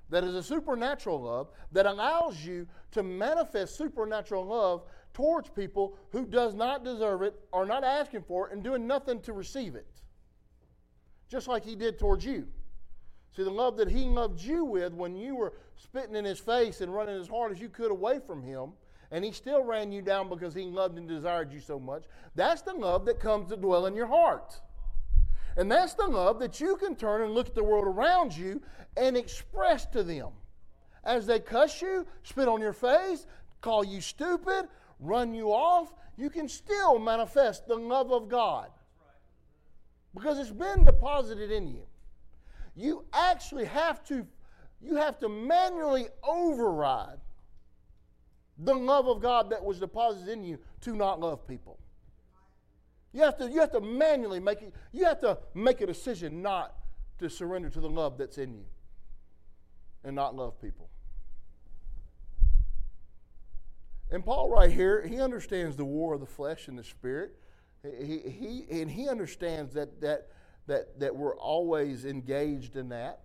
[SPEAKER 5] That is a supernatural love that allows you to manifest supernatural love towards people who does not deserve it, are not asking for it, and doing nothing to receive it. Just like he did towards you. See, the love that he loved you with when you were spitting in his face and running as hard as you could away from him, and he still ran you down because he loved and desired you so much, that's the love that comes to dwell in your heart. And that's the love that you can turn and look at the world around you and express to them. As they cuss you, spit on your face, call you stupid, run you off, you can still manifest the love of God. Because it's been deposited in you. You actually have to you have to manually override the love of God that was deposited in you to not love people. You have to, you have to manually make it, you have to make a decision not to surrender to the love that's in you and not love people. And Paul, right here, he understands the war of the flesh and the spirit. He, he, and he understands that, that, that, that we're always engaged in that.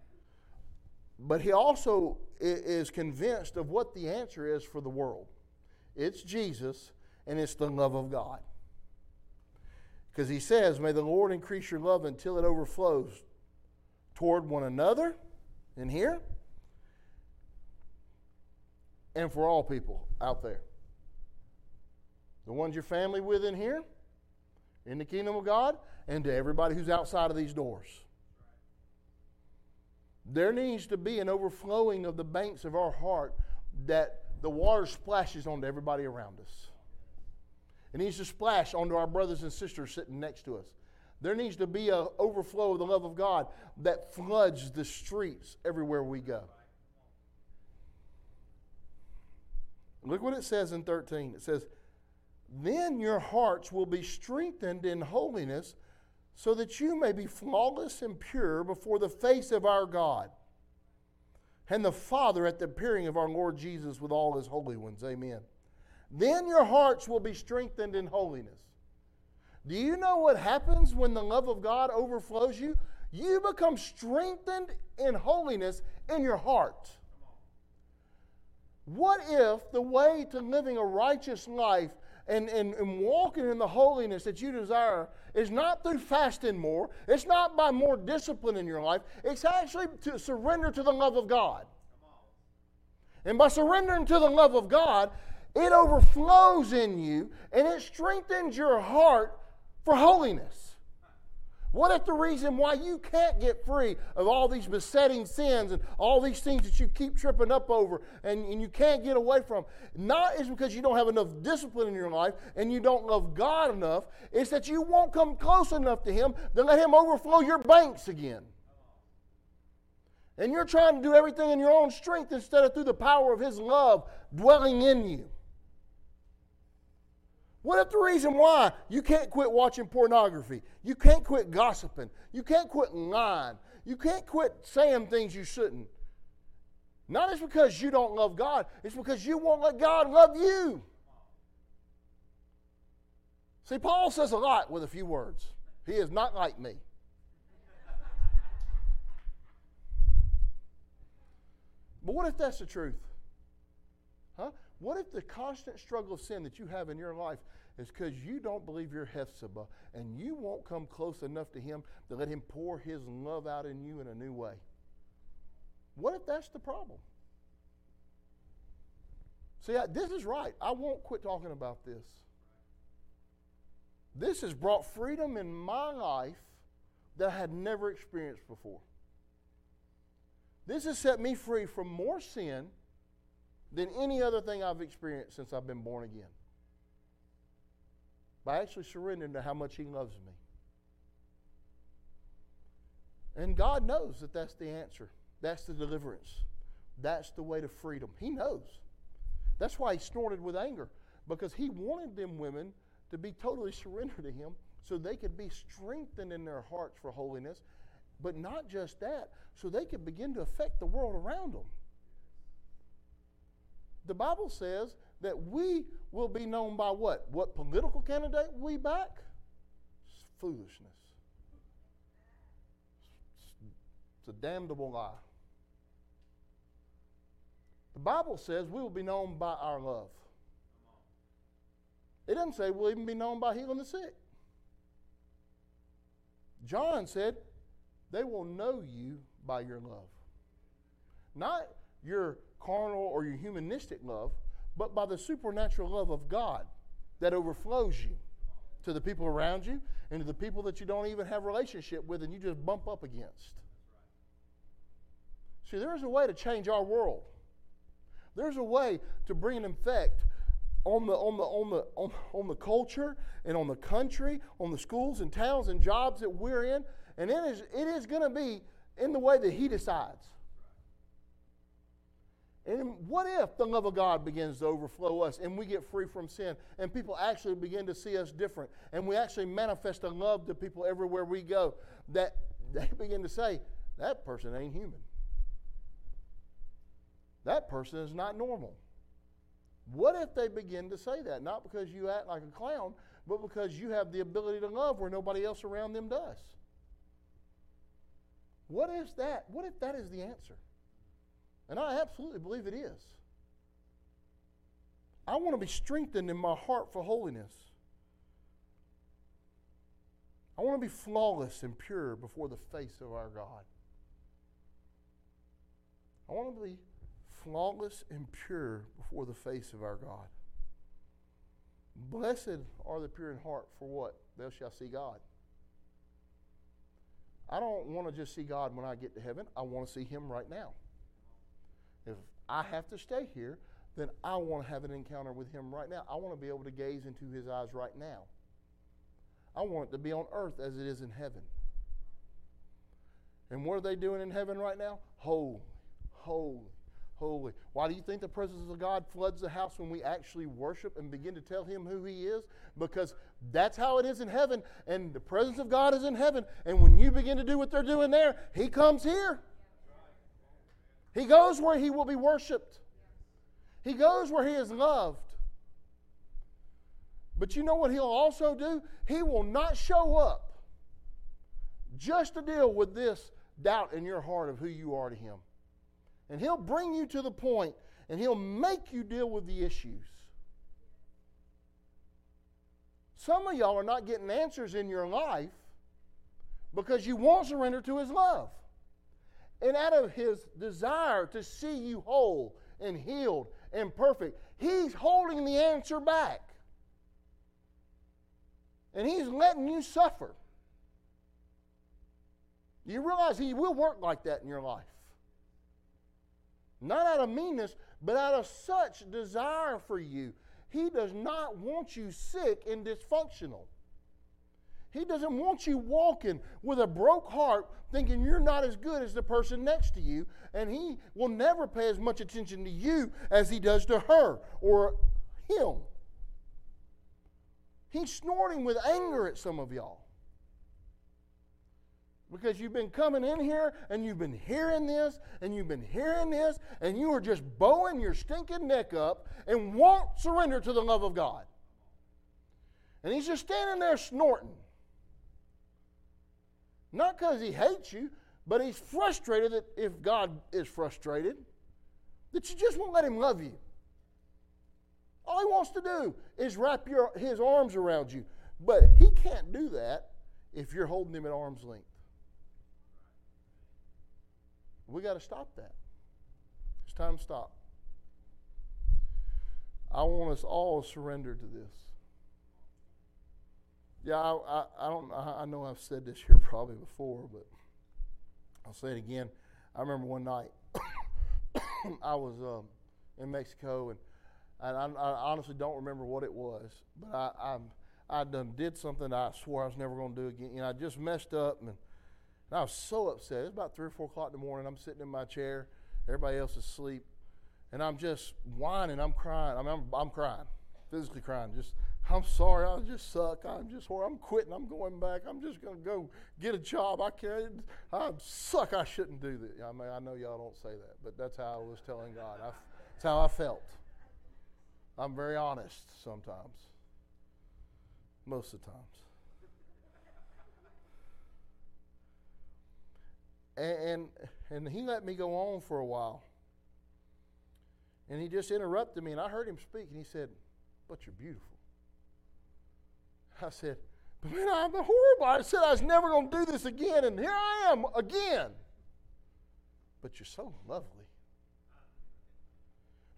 [SPEAKER 5] But he also is convinced of what the answer is for the world it's Jesus and it's the love of God. Because he says, May the Lord increase your love until it overflows toward one another in here and for all people out there. The ones your family with in here, in the kingdom of God, and to everybody who's outside of these doors. There needs to be an overflowing of the banks of our heart that the water splashes onto everybody around us. It needs to splash onto our brothers and sisters sitting next to us. There needs to be an overflow of the love of God that floods the streets everywhere we go. Look what it says in 13. It says, Then your hearts will be strengthened in holiness, so that you may be flawless and pure before the face of our God and the Father at the appearing of our Lord Jesus with all his holy ones. Amen. Then your hearts will be strengthened in holiness. Do you know what happens when the love of God overflows you? You become strengthened in holiness in your heart. What if the way to living a righteous life and, and, and walking in the holiness that you desire is not through fasting more, it's not by more discipline in your life, it's actually to surrender to the love of God. And by surrendering to the love of God, it overflows in you and it strengthens your heart for holiness. What if the reason why you can't get free of all these besetting sins and all these things that you keep tripping up over and, and you can't get away from, not is because you don't have enough discipline in your life and you don't love God enough, it's that you won't come close enough to Him to let Him overflow your banks again. And you're trying to do everything in your own strength instead of through the power of His love dwelling in you. What if the reason why you can't quit watching pornography, you can't quit gossiping, you can't quit lying, you can't quit saying things you shouldn't? Not is because you don't love God, it's because you won't let God love you. See, Paul says a lot with a few words. He is not like me. But what if that's the truth? What if the constant struggle of sin that you have in your life is because you don't believe you're Hephzibah and you won't come close enough to Him to let Him pour His love out in you in a new way? What if that's the problem? See, I, this is right. I won't quit talking about this. This has brought freedom in my life that I had never experienced before. This has set me free from more sin than any other thing I've experienced since I've been born again. By actually surrendering to how much He loves me. And God knows that that's the answer. That's the deliverance. That's the way to freedom. He knows. That's why He snorted with anger, because He wanted them women to be totally surrendered to Him so they could be strengthened in their hearts for holiness. But not just that, so they could begin to affect the world around them the Bible says that we will be known by what? What political candidate we back? It's foolishness. It's a damnable lie. The Bible says we will be known by our love. It doesn't say we'll even be known by healing the sick. John said, they will know you by your love. Not your carnal or your humanistic love, but by the supernatural love of God that overflows you to the people around you and to the people that you don't even have relationship with and you just bump up against. See, there's a way to change our world. There's a way to bring an effect on the, on the, on the, on, on the culture and on the country, on the schools and towns and jobs that we're in. And it is, it is going to be in the way that He decides. And what if the love of God begins to overflow us and we get free from sin and people actually begin to see us different and we actually manifest a love to people everywhere we go that they begin to say, that person ain't human. That person is not normal. What if they begin to say that? Not because you act like a clown, but because you have the ability to love where nobody else around them does. What is that? What if that is the answer? And I absolutely believe it is. I want to be strengthened in my heart for holiness. I want to be flawless and pure before the face of our God. I want to be flawless and pure before the face of our God. Blessed are the pure in heart, for what? They shall see God. I don't want to just see God when I get to heaven. I want to see Him right now. If I have to stay here, then I want to have an encounter with Him right now. I want to be able to gaze into His eyes right now. I want it to be on earth as it is in heaven. And what are they doing in heaven right now? Holy, holy, holy. Why do you think the presence of God floods the house when we actually worship and begin to tell Him who He is? Because that's how it is in heaven, and the presence of God is in heaven. And when you begin to do what they're doing there, He comes here. He goes where he will be worshiped. He goes where he is loved. But you know what he'll also do? He will not show up just to deal with this doubt in your heart of who you are to him. And he'll bring you to the point and he'll make you deal with the issues. Some of y'all are not getting answers in your life because you won't surrender to his love. And out of his desire to see you whole and healed and perfect, he's holding the answer back. And he's letting you suffer. Do you realize He will work like that in your life? Not out of meanness, but out of such desire for you. He does not want you sick and dysfunctional. He doesn't want you walking with a broke heart thinking you're not as good as the person next to you, and he will never pay as much attention to you as he does to her or him. He's snorting with anger at some of y'all. Because you've been coming in here and you've been hearing this and you've been hearing this and you are just bowing your stinking neck up and won't surrender to the love of God. And he's just standing there snorting. Not because he hates you, but he's frustrated that if God is frustrated, that you just won't let him love you. All he wants to do is wrap your, his arms around you. But he can't do that if you're holding him at arm's length. We got to stop that. It's time to stop. I want us all to surrender to this. Yeah, I, I, I don't. I, I know I've said this here probably before, but I'll say it again. I remember one night I was um, in Mexico, and, and I, I honestly don't remember what it was, but I, I I done did something I swore I was never going to do again. You know, I just messed up, and, and I was so upset. It was about three or four o'clock in the morning. I'm sitting in my chair, everybody else is asleep, and I'm just whining. I'm crying. I mean, I'm, I'm crying, physically crying. Just I'm sorry. I just suck. I'm just horrible. I'm quitting. I'm going back. I'm just going to go get a job. I can't. I suck. I shouldn't do that. I mean, I know y'all don't say that, but that's how I was telling God. I, that's how I felt. I'm very honest sometimes. Most of the times. And, and and he let me go on for a while. And he just interrupted me, and I heard him speak, and he said, "But you're beautiful." I said, but man, I'm horrible. I said I was never going to do this again, and here I am again. But you're so lovely.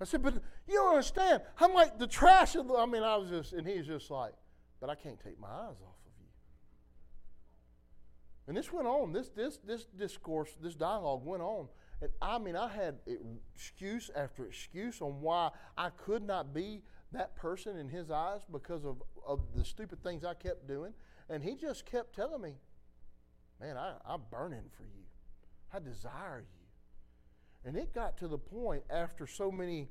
[SPEAKER 5] I said, but you don't understand. I'm like the trash of the, I mean, I was just, and he's just like, but I can't take my eyes off of you. And this went on. This, this, this discourse, this dialogue went on. And I mean, I had excuse after excuse on why I could not be that person in his eyes because of, of the stupid things I kept doing. And he just kept telling me, Man, I, I'm burning for you. I desire you. And it got to the point after so many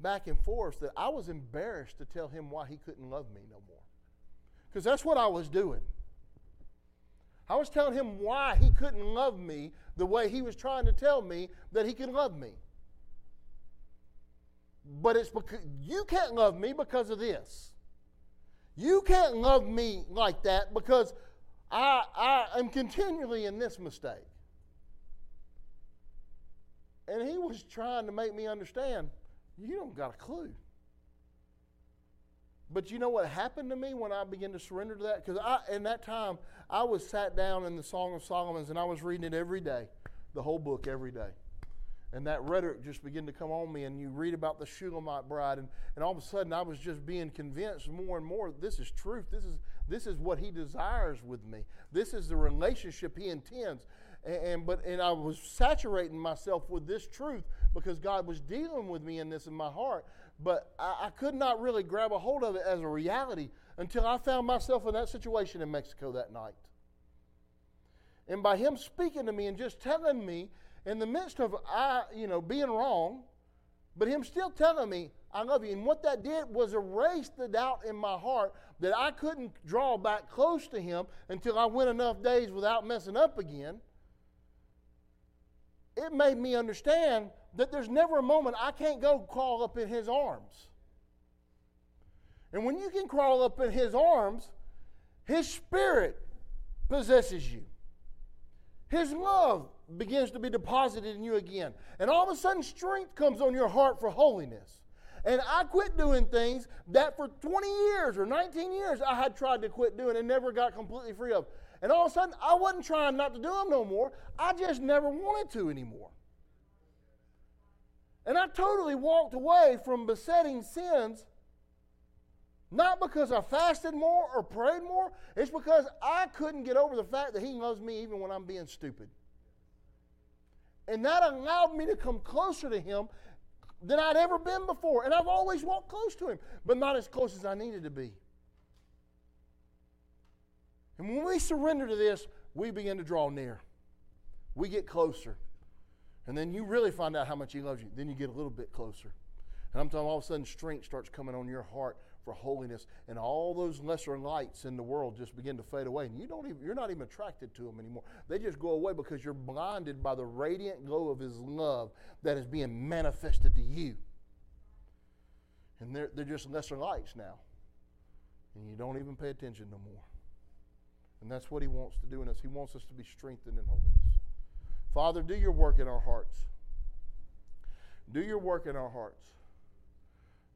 [SPEAKER 5] back and forths that I was embarrassed to tell him why he couldn't love me no more. Because that's what I was doing. I was telling him why he couldn't love me the way he was trying to tell me that he could love me. But it's because you can't love me because of this. You can't love me like that because I, I am continually in this mistake. And he was trying to make me understand you don't got a clue. But you know what happened to me when I began to surrender to that? Because in that time, I was sat down in the Song of Solomon's and I was reading it every day, the whole book every day and that rhetoric just began to come on me and you read about the shulamite bride and, and all of a sudden i was just being convinced more and more this is truth. This is this is what he desires with me. This is the relationship he intends. And, and but and i was saturating myself with this truth because god was dealing with me in this in my heart. But I, I could not really grab a hold of it as a reality until i found myself in that situation in mexico that night. And by him speaking to me and just telling me in the midst of I, you know, being wrong, but him still telling me, I love you. And what that did was erase the doubt in my heart that I couldn't draw back close to him until I went enough days without messing up again. It made me understand that there's never a moment I can't go crawl up in his arms. And when you can crawl up in his arms, his spirit possesses you. His love begins to be deposited in you again. And all of a sudden, strength comes on your heart for holiness. And I quit doing things that for 20 years or 19 years I had tried to quit doing and never got completely free of. And all of a sudden, I wasn't trying not to do them no more. I just never wanted to anymore. And I totally walked away from besetting sins Not because I fasted more or prayed more. It's because I couldn't get over the fact that He loves me even when I'm being stupid. And that allowed me to come closer to Him than I'd ever been before. And I've always walked close to Him, but not as close as I needed to be. And when we surrender to this, we begin to draw near. We get closer. And then you really find out how much He loves you. Then you get a little bit closer. And I'm telling you, all of a sudden, strength starts coming on your heart for holiness, and all those lesser lights in the world just begin to fade away. And you don't even, you're not even attracted to them anymore. They just go away because you're blinded by the radiant glow of His love that is being manifested to you. And they're, they're just lesser lights now. And you don't even pay attention no more. And that's what He wants to do in us. He wants us to be strengthened in holiness. Father, do your work in our hearts. Do your work in our hearts.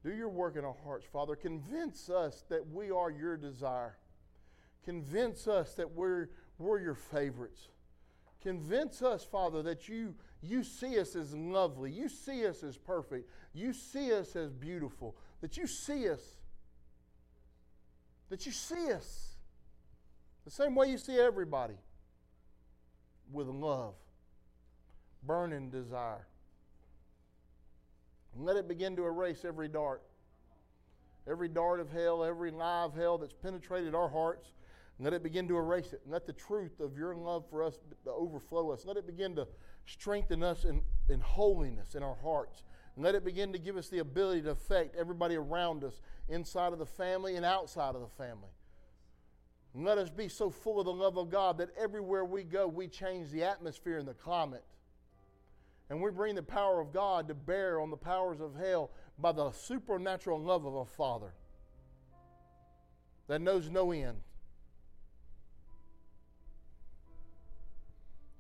[SPEAKER 5] Do your work in our hearts, Father. Convince us that we are your desire. Convince us that we're, we're your favorites. Convince us, Father, that you, you see us as lovely. You see us as perfect. You see us as beautiful. That you see us. That you see us the same way you see everybody with love, burning desire. And let it begin to erase every dart. Every dart of hell, every lie of hell that's penetrated our hearts. And let it begin to erase it. And let the truth of your love for us overflow us. Let it begin to strengthen us in, in holiness in our hearts. And let it begin to give us the ability to affect everybody around us inside of the family and outside of the family. And let us be so full of the love of God that everywhere we go, we change the atmosphere and the climate. And we bring the power of God to bear on the powers of hell by the supernatural love of a Father that knows no end.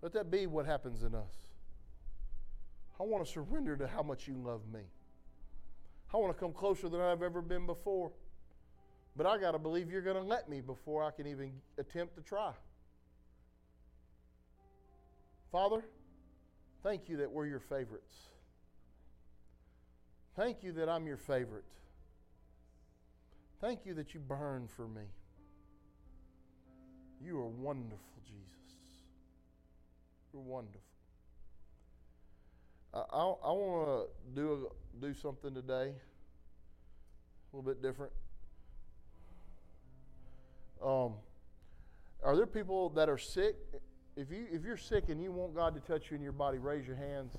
[SPEAKER 5] Let that be what happens in us. I want to surrender to how much you love me. I want to come closer than I've ever been before. But I got to believe you're going to let me before I can even attempt to try. Father, thank you that we're your favorites. Thank you that I'm your favorite. Thank you that you burn for me. You are wonderful, Jesus. You're wonderful. I, I, I want to do, do something today, a little bit different. Um, are there people that are sick? If you if you're sick and you want God to touch you in your body, raise your hands.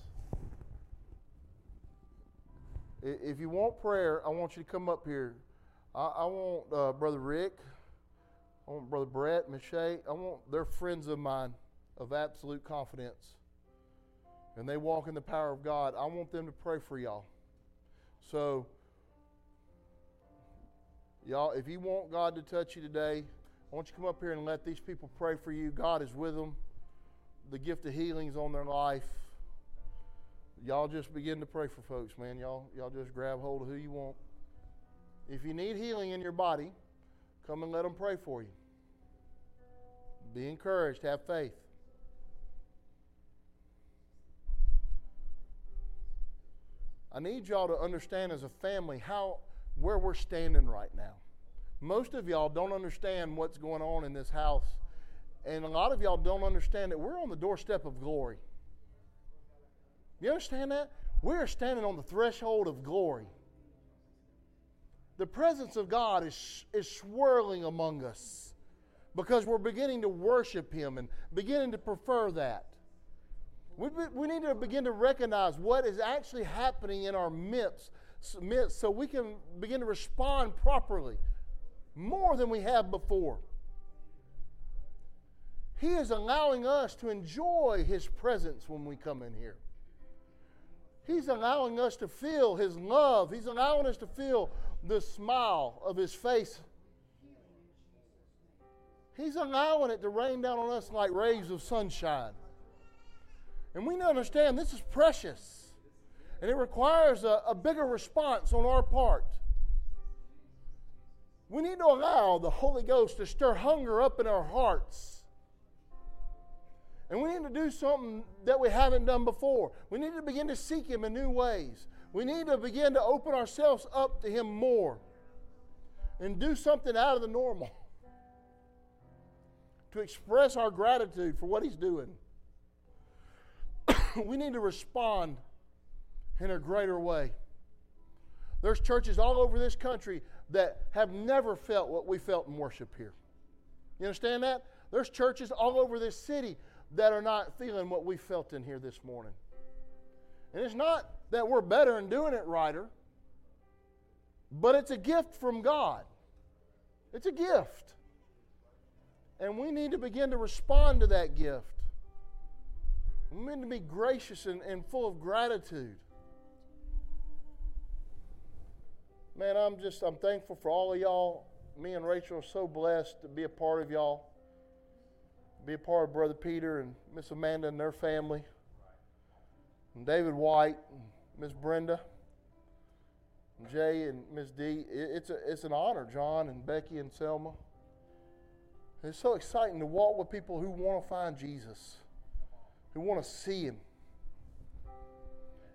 [SPEAKER 5] If you want prayer, I want you to come up here. I, I want uh, Brother Rick. I want Brother Brett, Michelle. I want they're friends of mine of absolute confidence. And they walk in the power of God. I want them to pray for y'all. So Y'all, if you want God to touch you today, I want you to come up here and let these people pray for you. God is with them. The gift of healings on their life. Y'all just begin to pray for folks, man. Y'all, y'all just grab hold of who you want. If you need healing in your body, come and let them pray for you. Be encouraged. Have faith. I need y'all to understand as a family how where we're standing right now. Most of y'all don't understand what's going on in this house, and a lot of y'all don't understand that we're on the doorstep of glory. You understand that? We're standing on the threshold of glory. The presence of God is, is swirling among us because we're beginning to worship Him and beginning to prefer that. We, we need to begin to recognize what is actually happening in our midst submit so we can begin to respond properly more than we have before. He is allowing us to enjoy His presence when we come in here. He's allowing us to feel His love. He's allowing us to feel the smile of His face. He's allowing it to rain down on us like rays of sunshine. And we need to understand this is precious. And it requires a, a bigger response on our part. We need to allow the Holy Ghost to stir hunger up in our hearts. And we need to do something that we haven't done before. We need to begin to seek Him in new ways. We need to begin to open ourselves up to Him more. and do something out of the normal to express our gratitude for what He's doing. we need to respond in a greater way. There's churches all over this country that have never felt what we felt in worship here. You understand that? There's churches all over this city that are not feeling what we felt in here this morning. And it's not that we're better in doing it righter, but it's a gift from God. It's a gift. And we need to begin to respond to that gift. We need to be gracious and, and full of gratitude. Man, I'm just I'm thankful for all of y'all. Me and Rachel are so blessed to be a part of y'all. Be a part of Brother Peter and Miss Amanda and their family. And David White and Miss Brenda. And Jay and Miss D. It's, a, it's an honor, John and Becky and Selma. It's so exciting to walk with people who want to find Jesus, who want to see Him.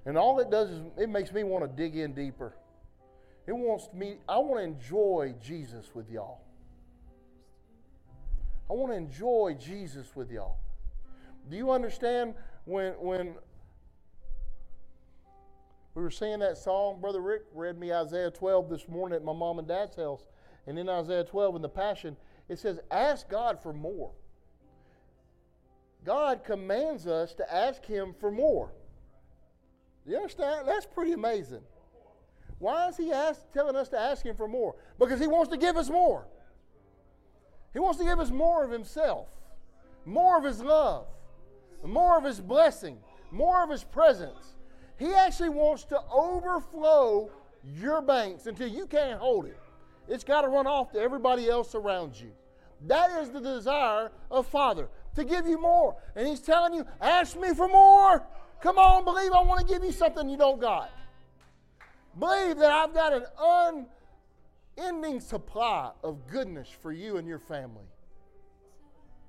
[SPEAKER 5] And all it does is it makes me want to dig in deeper. It wants me, I want to enjoy Jesus with y'all. I want to enjoy Jesus with y'all. Do you understand when when we were singing that song? Brother Rick read me Isaiah 12 this morning at my mom and dad's house. And in Isaiah 12 in the Passion, it says, Ask God for more. God commands us to ask Him for more. You understand? That's pretty amazing. Why is He ask, telling us to ask Him for more? Because He wants to give us more. He wants to give us more of Himself, more of His love, more of His blessing, more of His presence. He actually wants to overflow your banks until you can't hold it. It's got to run off to everybody else around you. That is the desire of Father to give you more. And He's telling you, ask me for more. Come on, believe I want to give you something you don't got. Believe that I've got an unending supply of goodness for you and your family.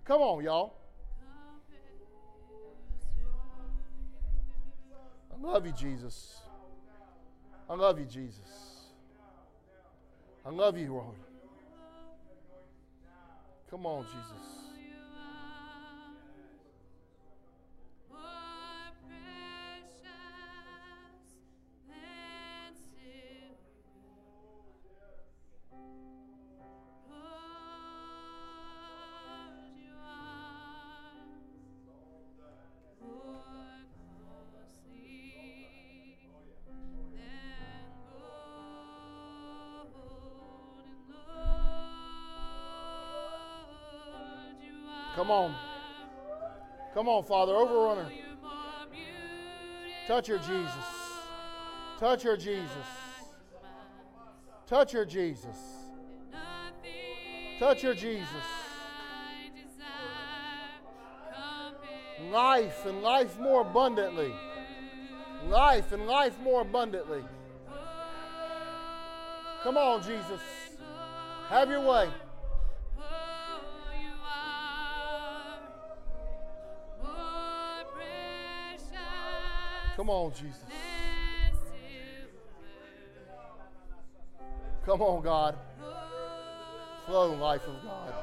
[SPEAKER 5] Come on, y'all. I love you, Jesus. I love you, Jesus. I love you, Lord. Come on, Jesus. Come on. Come on, Father. Overrun her. Touch her, Jesus. Touch her, Jesus. Touch her, Jesus. Touch her, Jesus. Life and life more abundantly. Life and life more abundantly. Come on, Jesus. Have your way. Come on, Jesus. Come on, God. Flow, life of God.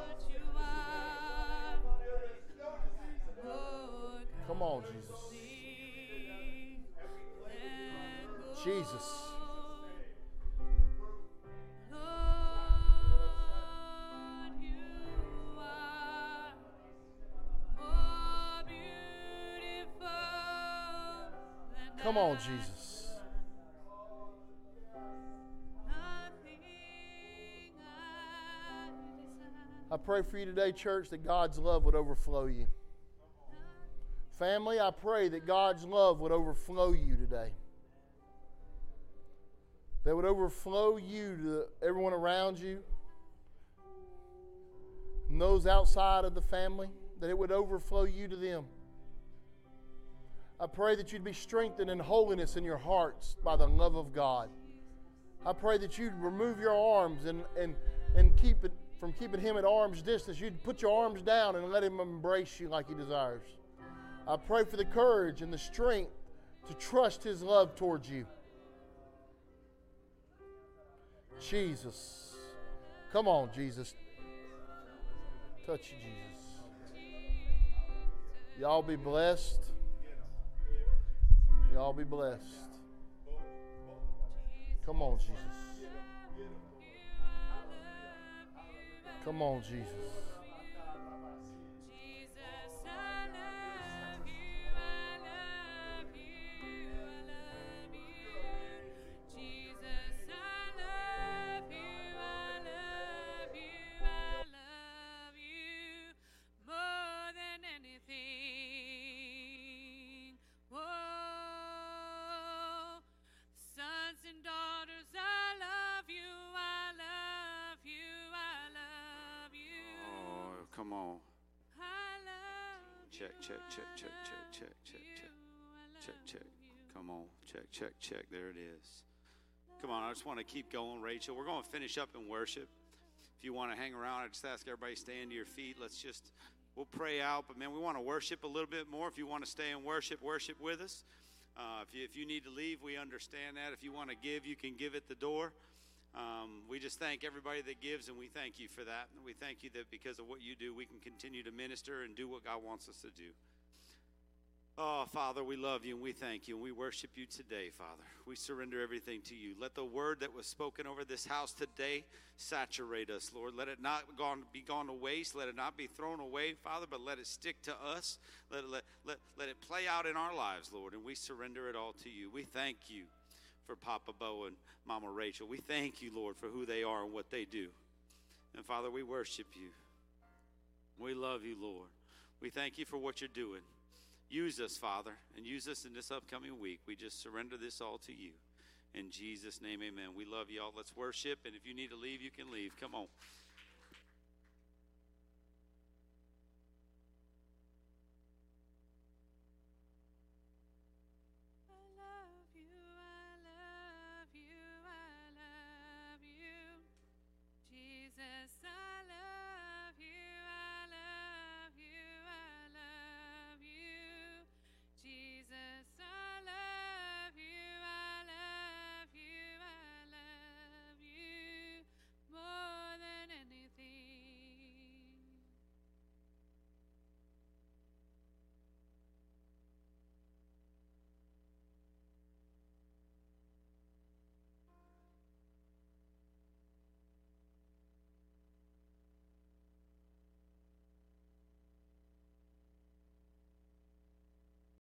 [SPEAKER 5] Come on, Jesus. Jesus. Jesus. I pray for you today, church, that God's love would overflow you. Family, I pray that God's love would overflow you today. That would overflow you to everyone around you, and those outside of the family, that it would overflow you to them. I pray that you'd be strengthened in holiness in your hearts by the love of God. I pray that you'd remove your arms and, and, and keep it from keeping him at arm's distance. You'd put your arms down and let him embrace you like he desires. I pray for the courage and the strength to trust his love towards you. Jesus.
[SPEAKER 7] Come on, Jesus. Touch you, Jesus. Y'all be blessed. Y'all be blessed. Come on, Jesus. Come on, Jesus.
[SPEAKER 4] Check, check, check, check, check, check, check, check. Check. Come on. Check, check, check. There it is. Come on. I just want to keep going, Rachel. We're going to finish up in worship. If you want to hang around, I just ask everybody stand to your feet. Let's just, we'll pray out. But man, we want to worship a little bit more. If you want to stay and worship, worship with us. Uh, if, you, if you need to leave, we understand that. If you want to give, you can give at the door. Um, we just thank everybody that gives, and we thank you for that. And we thank you that because of what you do, we can continue to minister and do what God wants us to do. Oh, Father, we love you and we thank you and we worship you today, Father. We surrender everything to you. Let the word that was spoken over this house today saturate us, Lord. Let it not gone, be gone to waste. Let it not be thrown away, Father, but let it stick to us. Let, let, let, let it play out in our lives, Lord, and we surrender it all to you. We thank you for Papa Beau and Mama Rachel. We thank you, Lord, for who they are and what they do. And Father, we worship you. We love you, Lord. We thank you for what you're doing. Use us, Father, and use us in this upcoming week. We just surrender this all to you. In Jesus' name, amen. We love y'all. Let's worship. And if you need to leave, you can leave. Come on.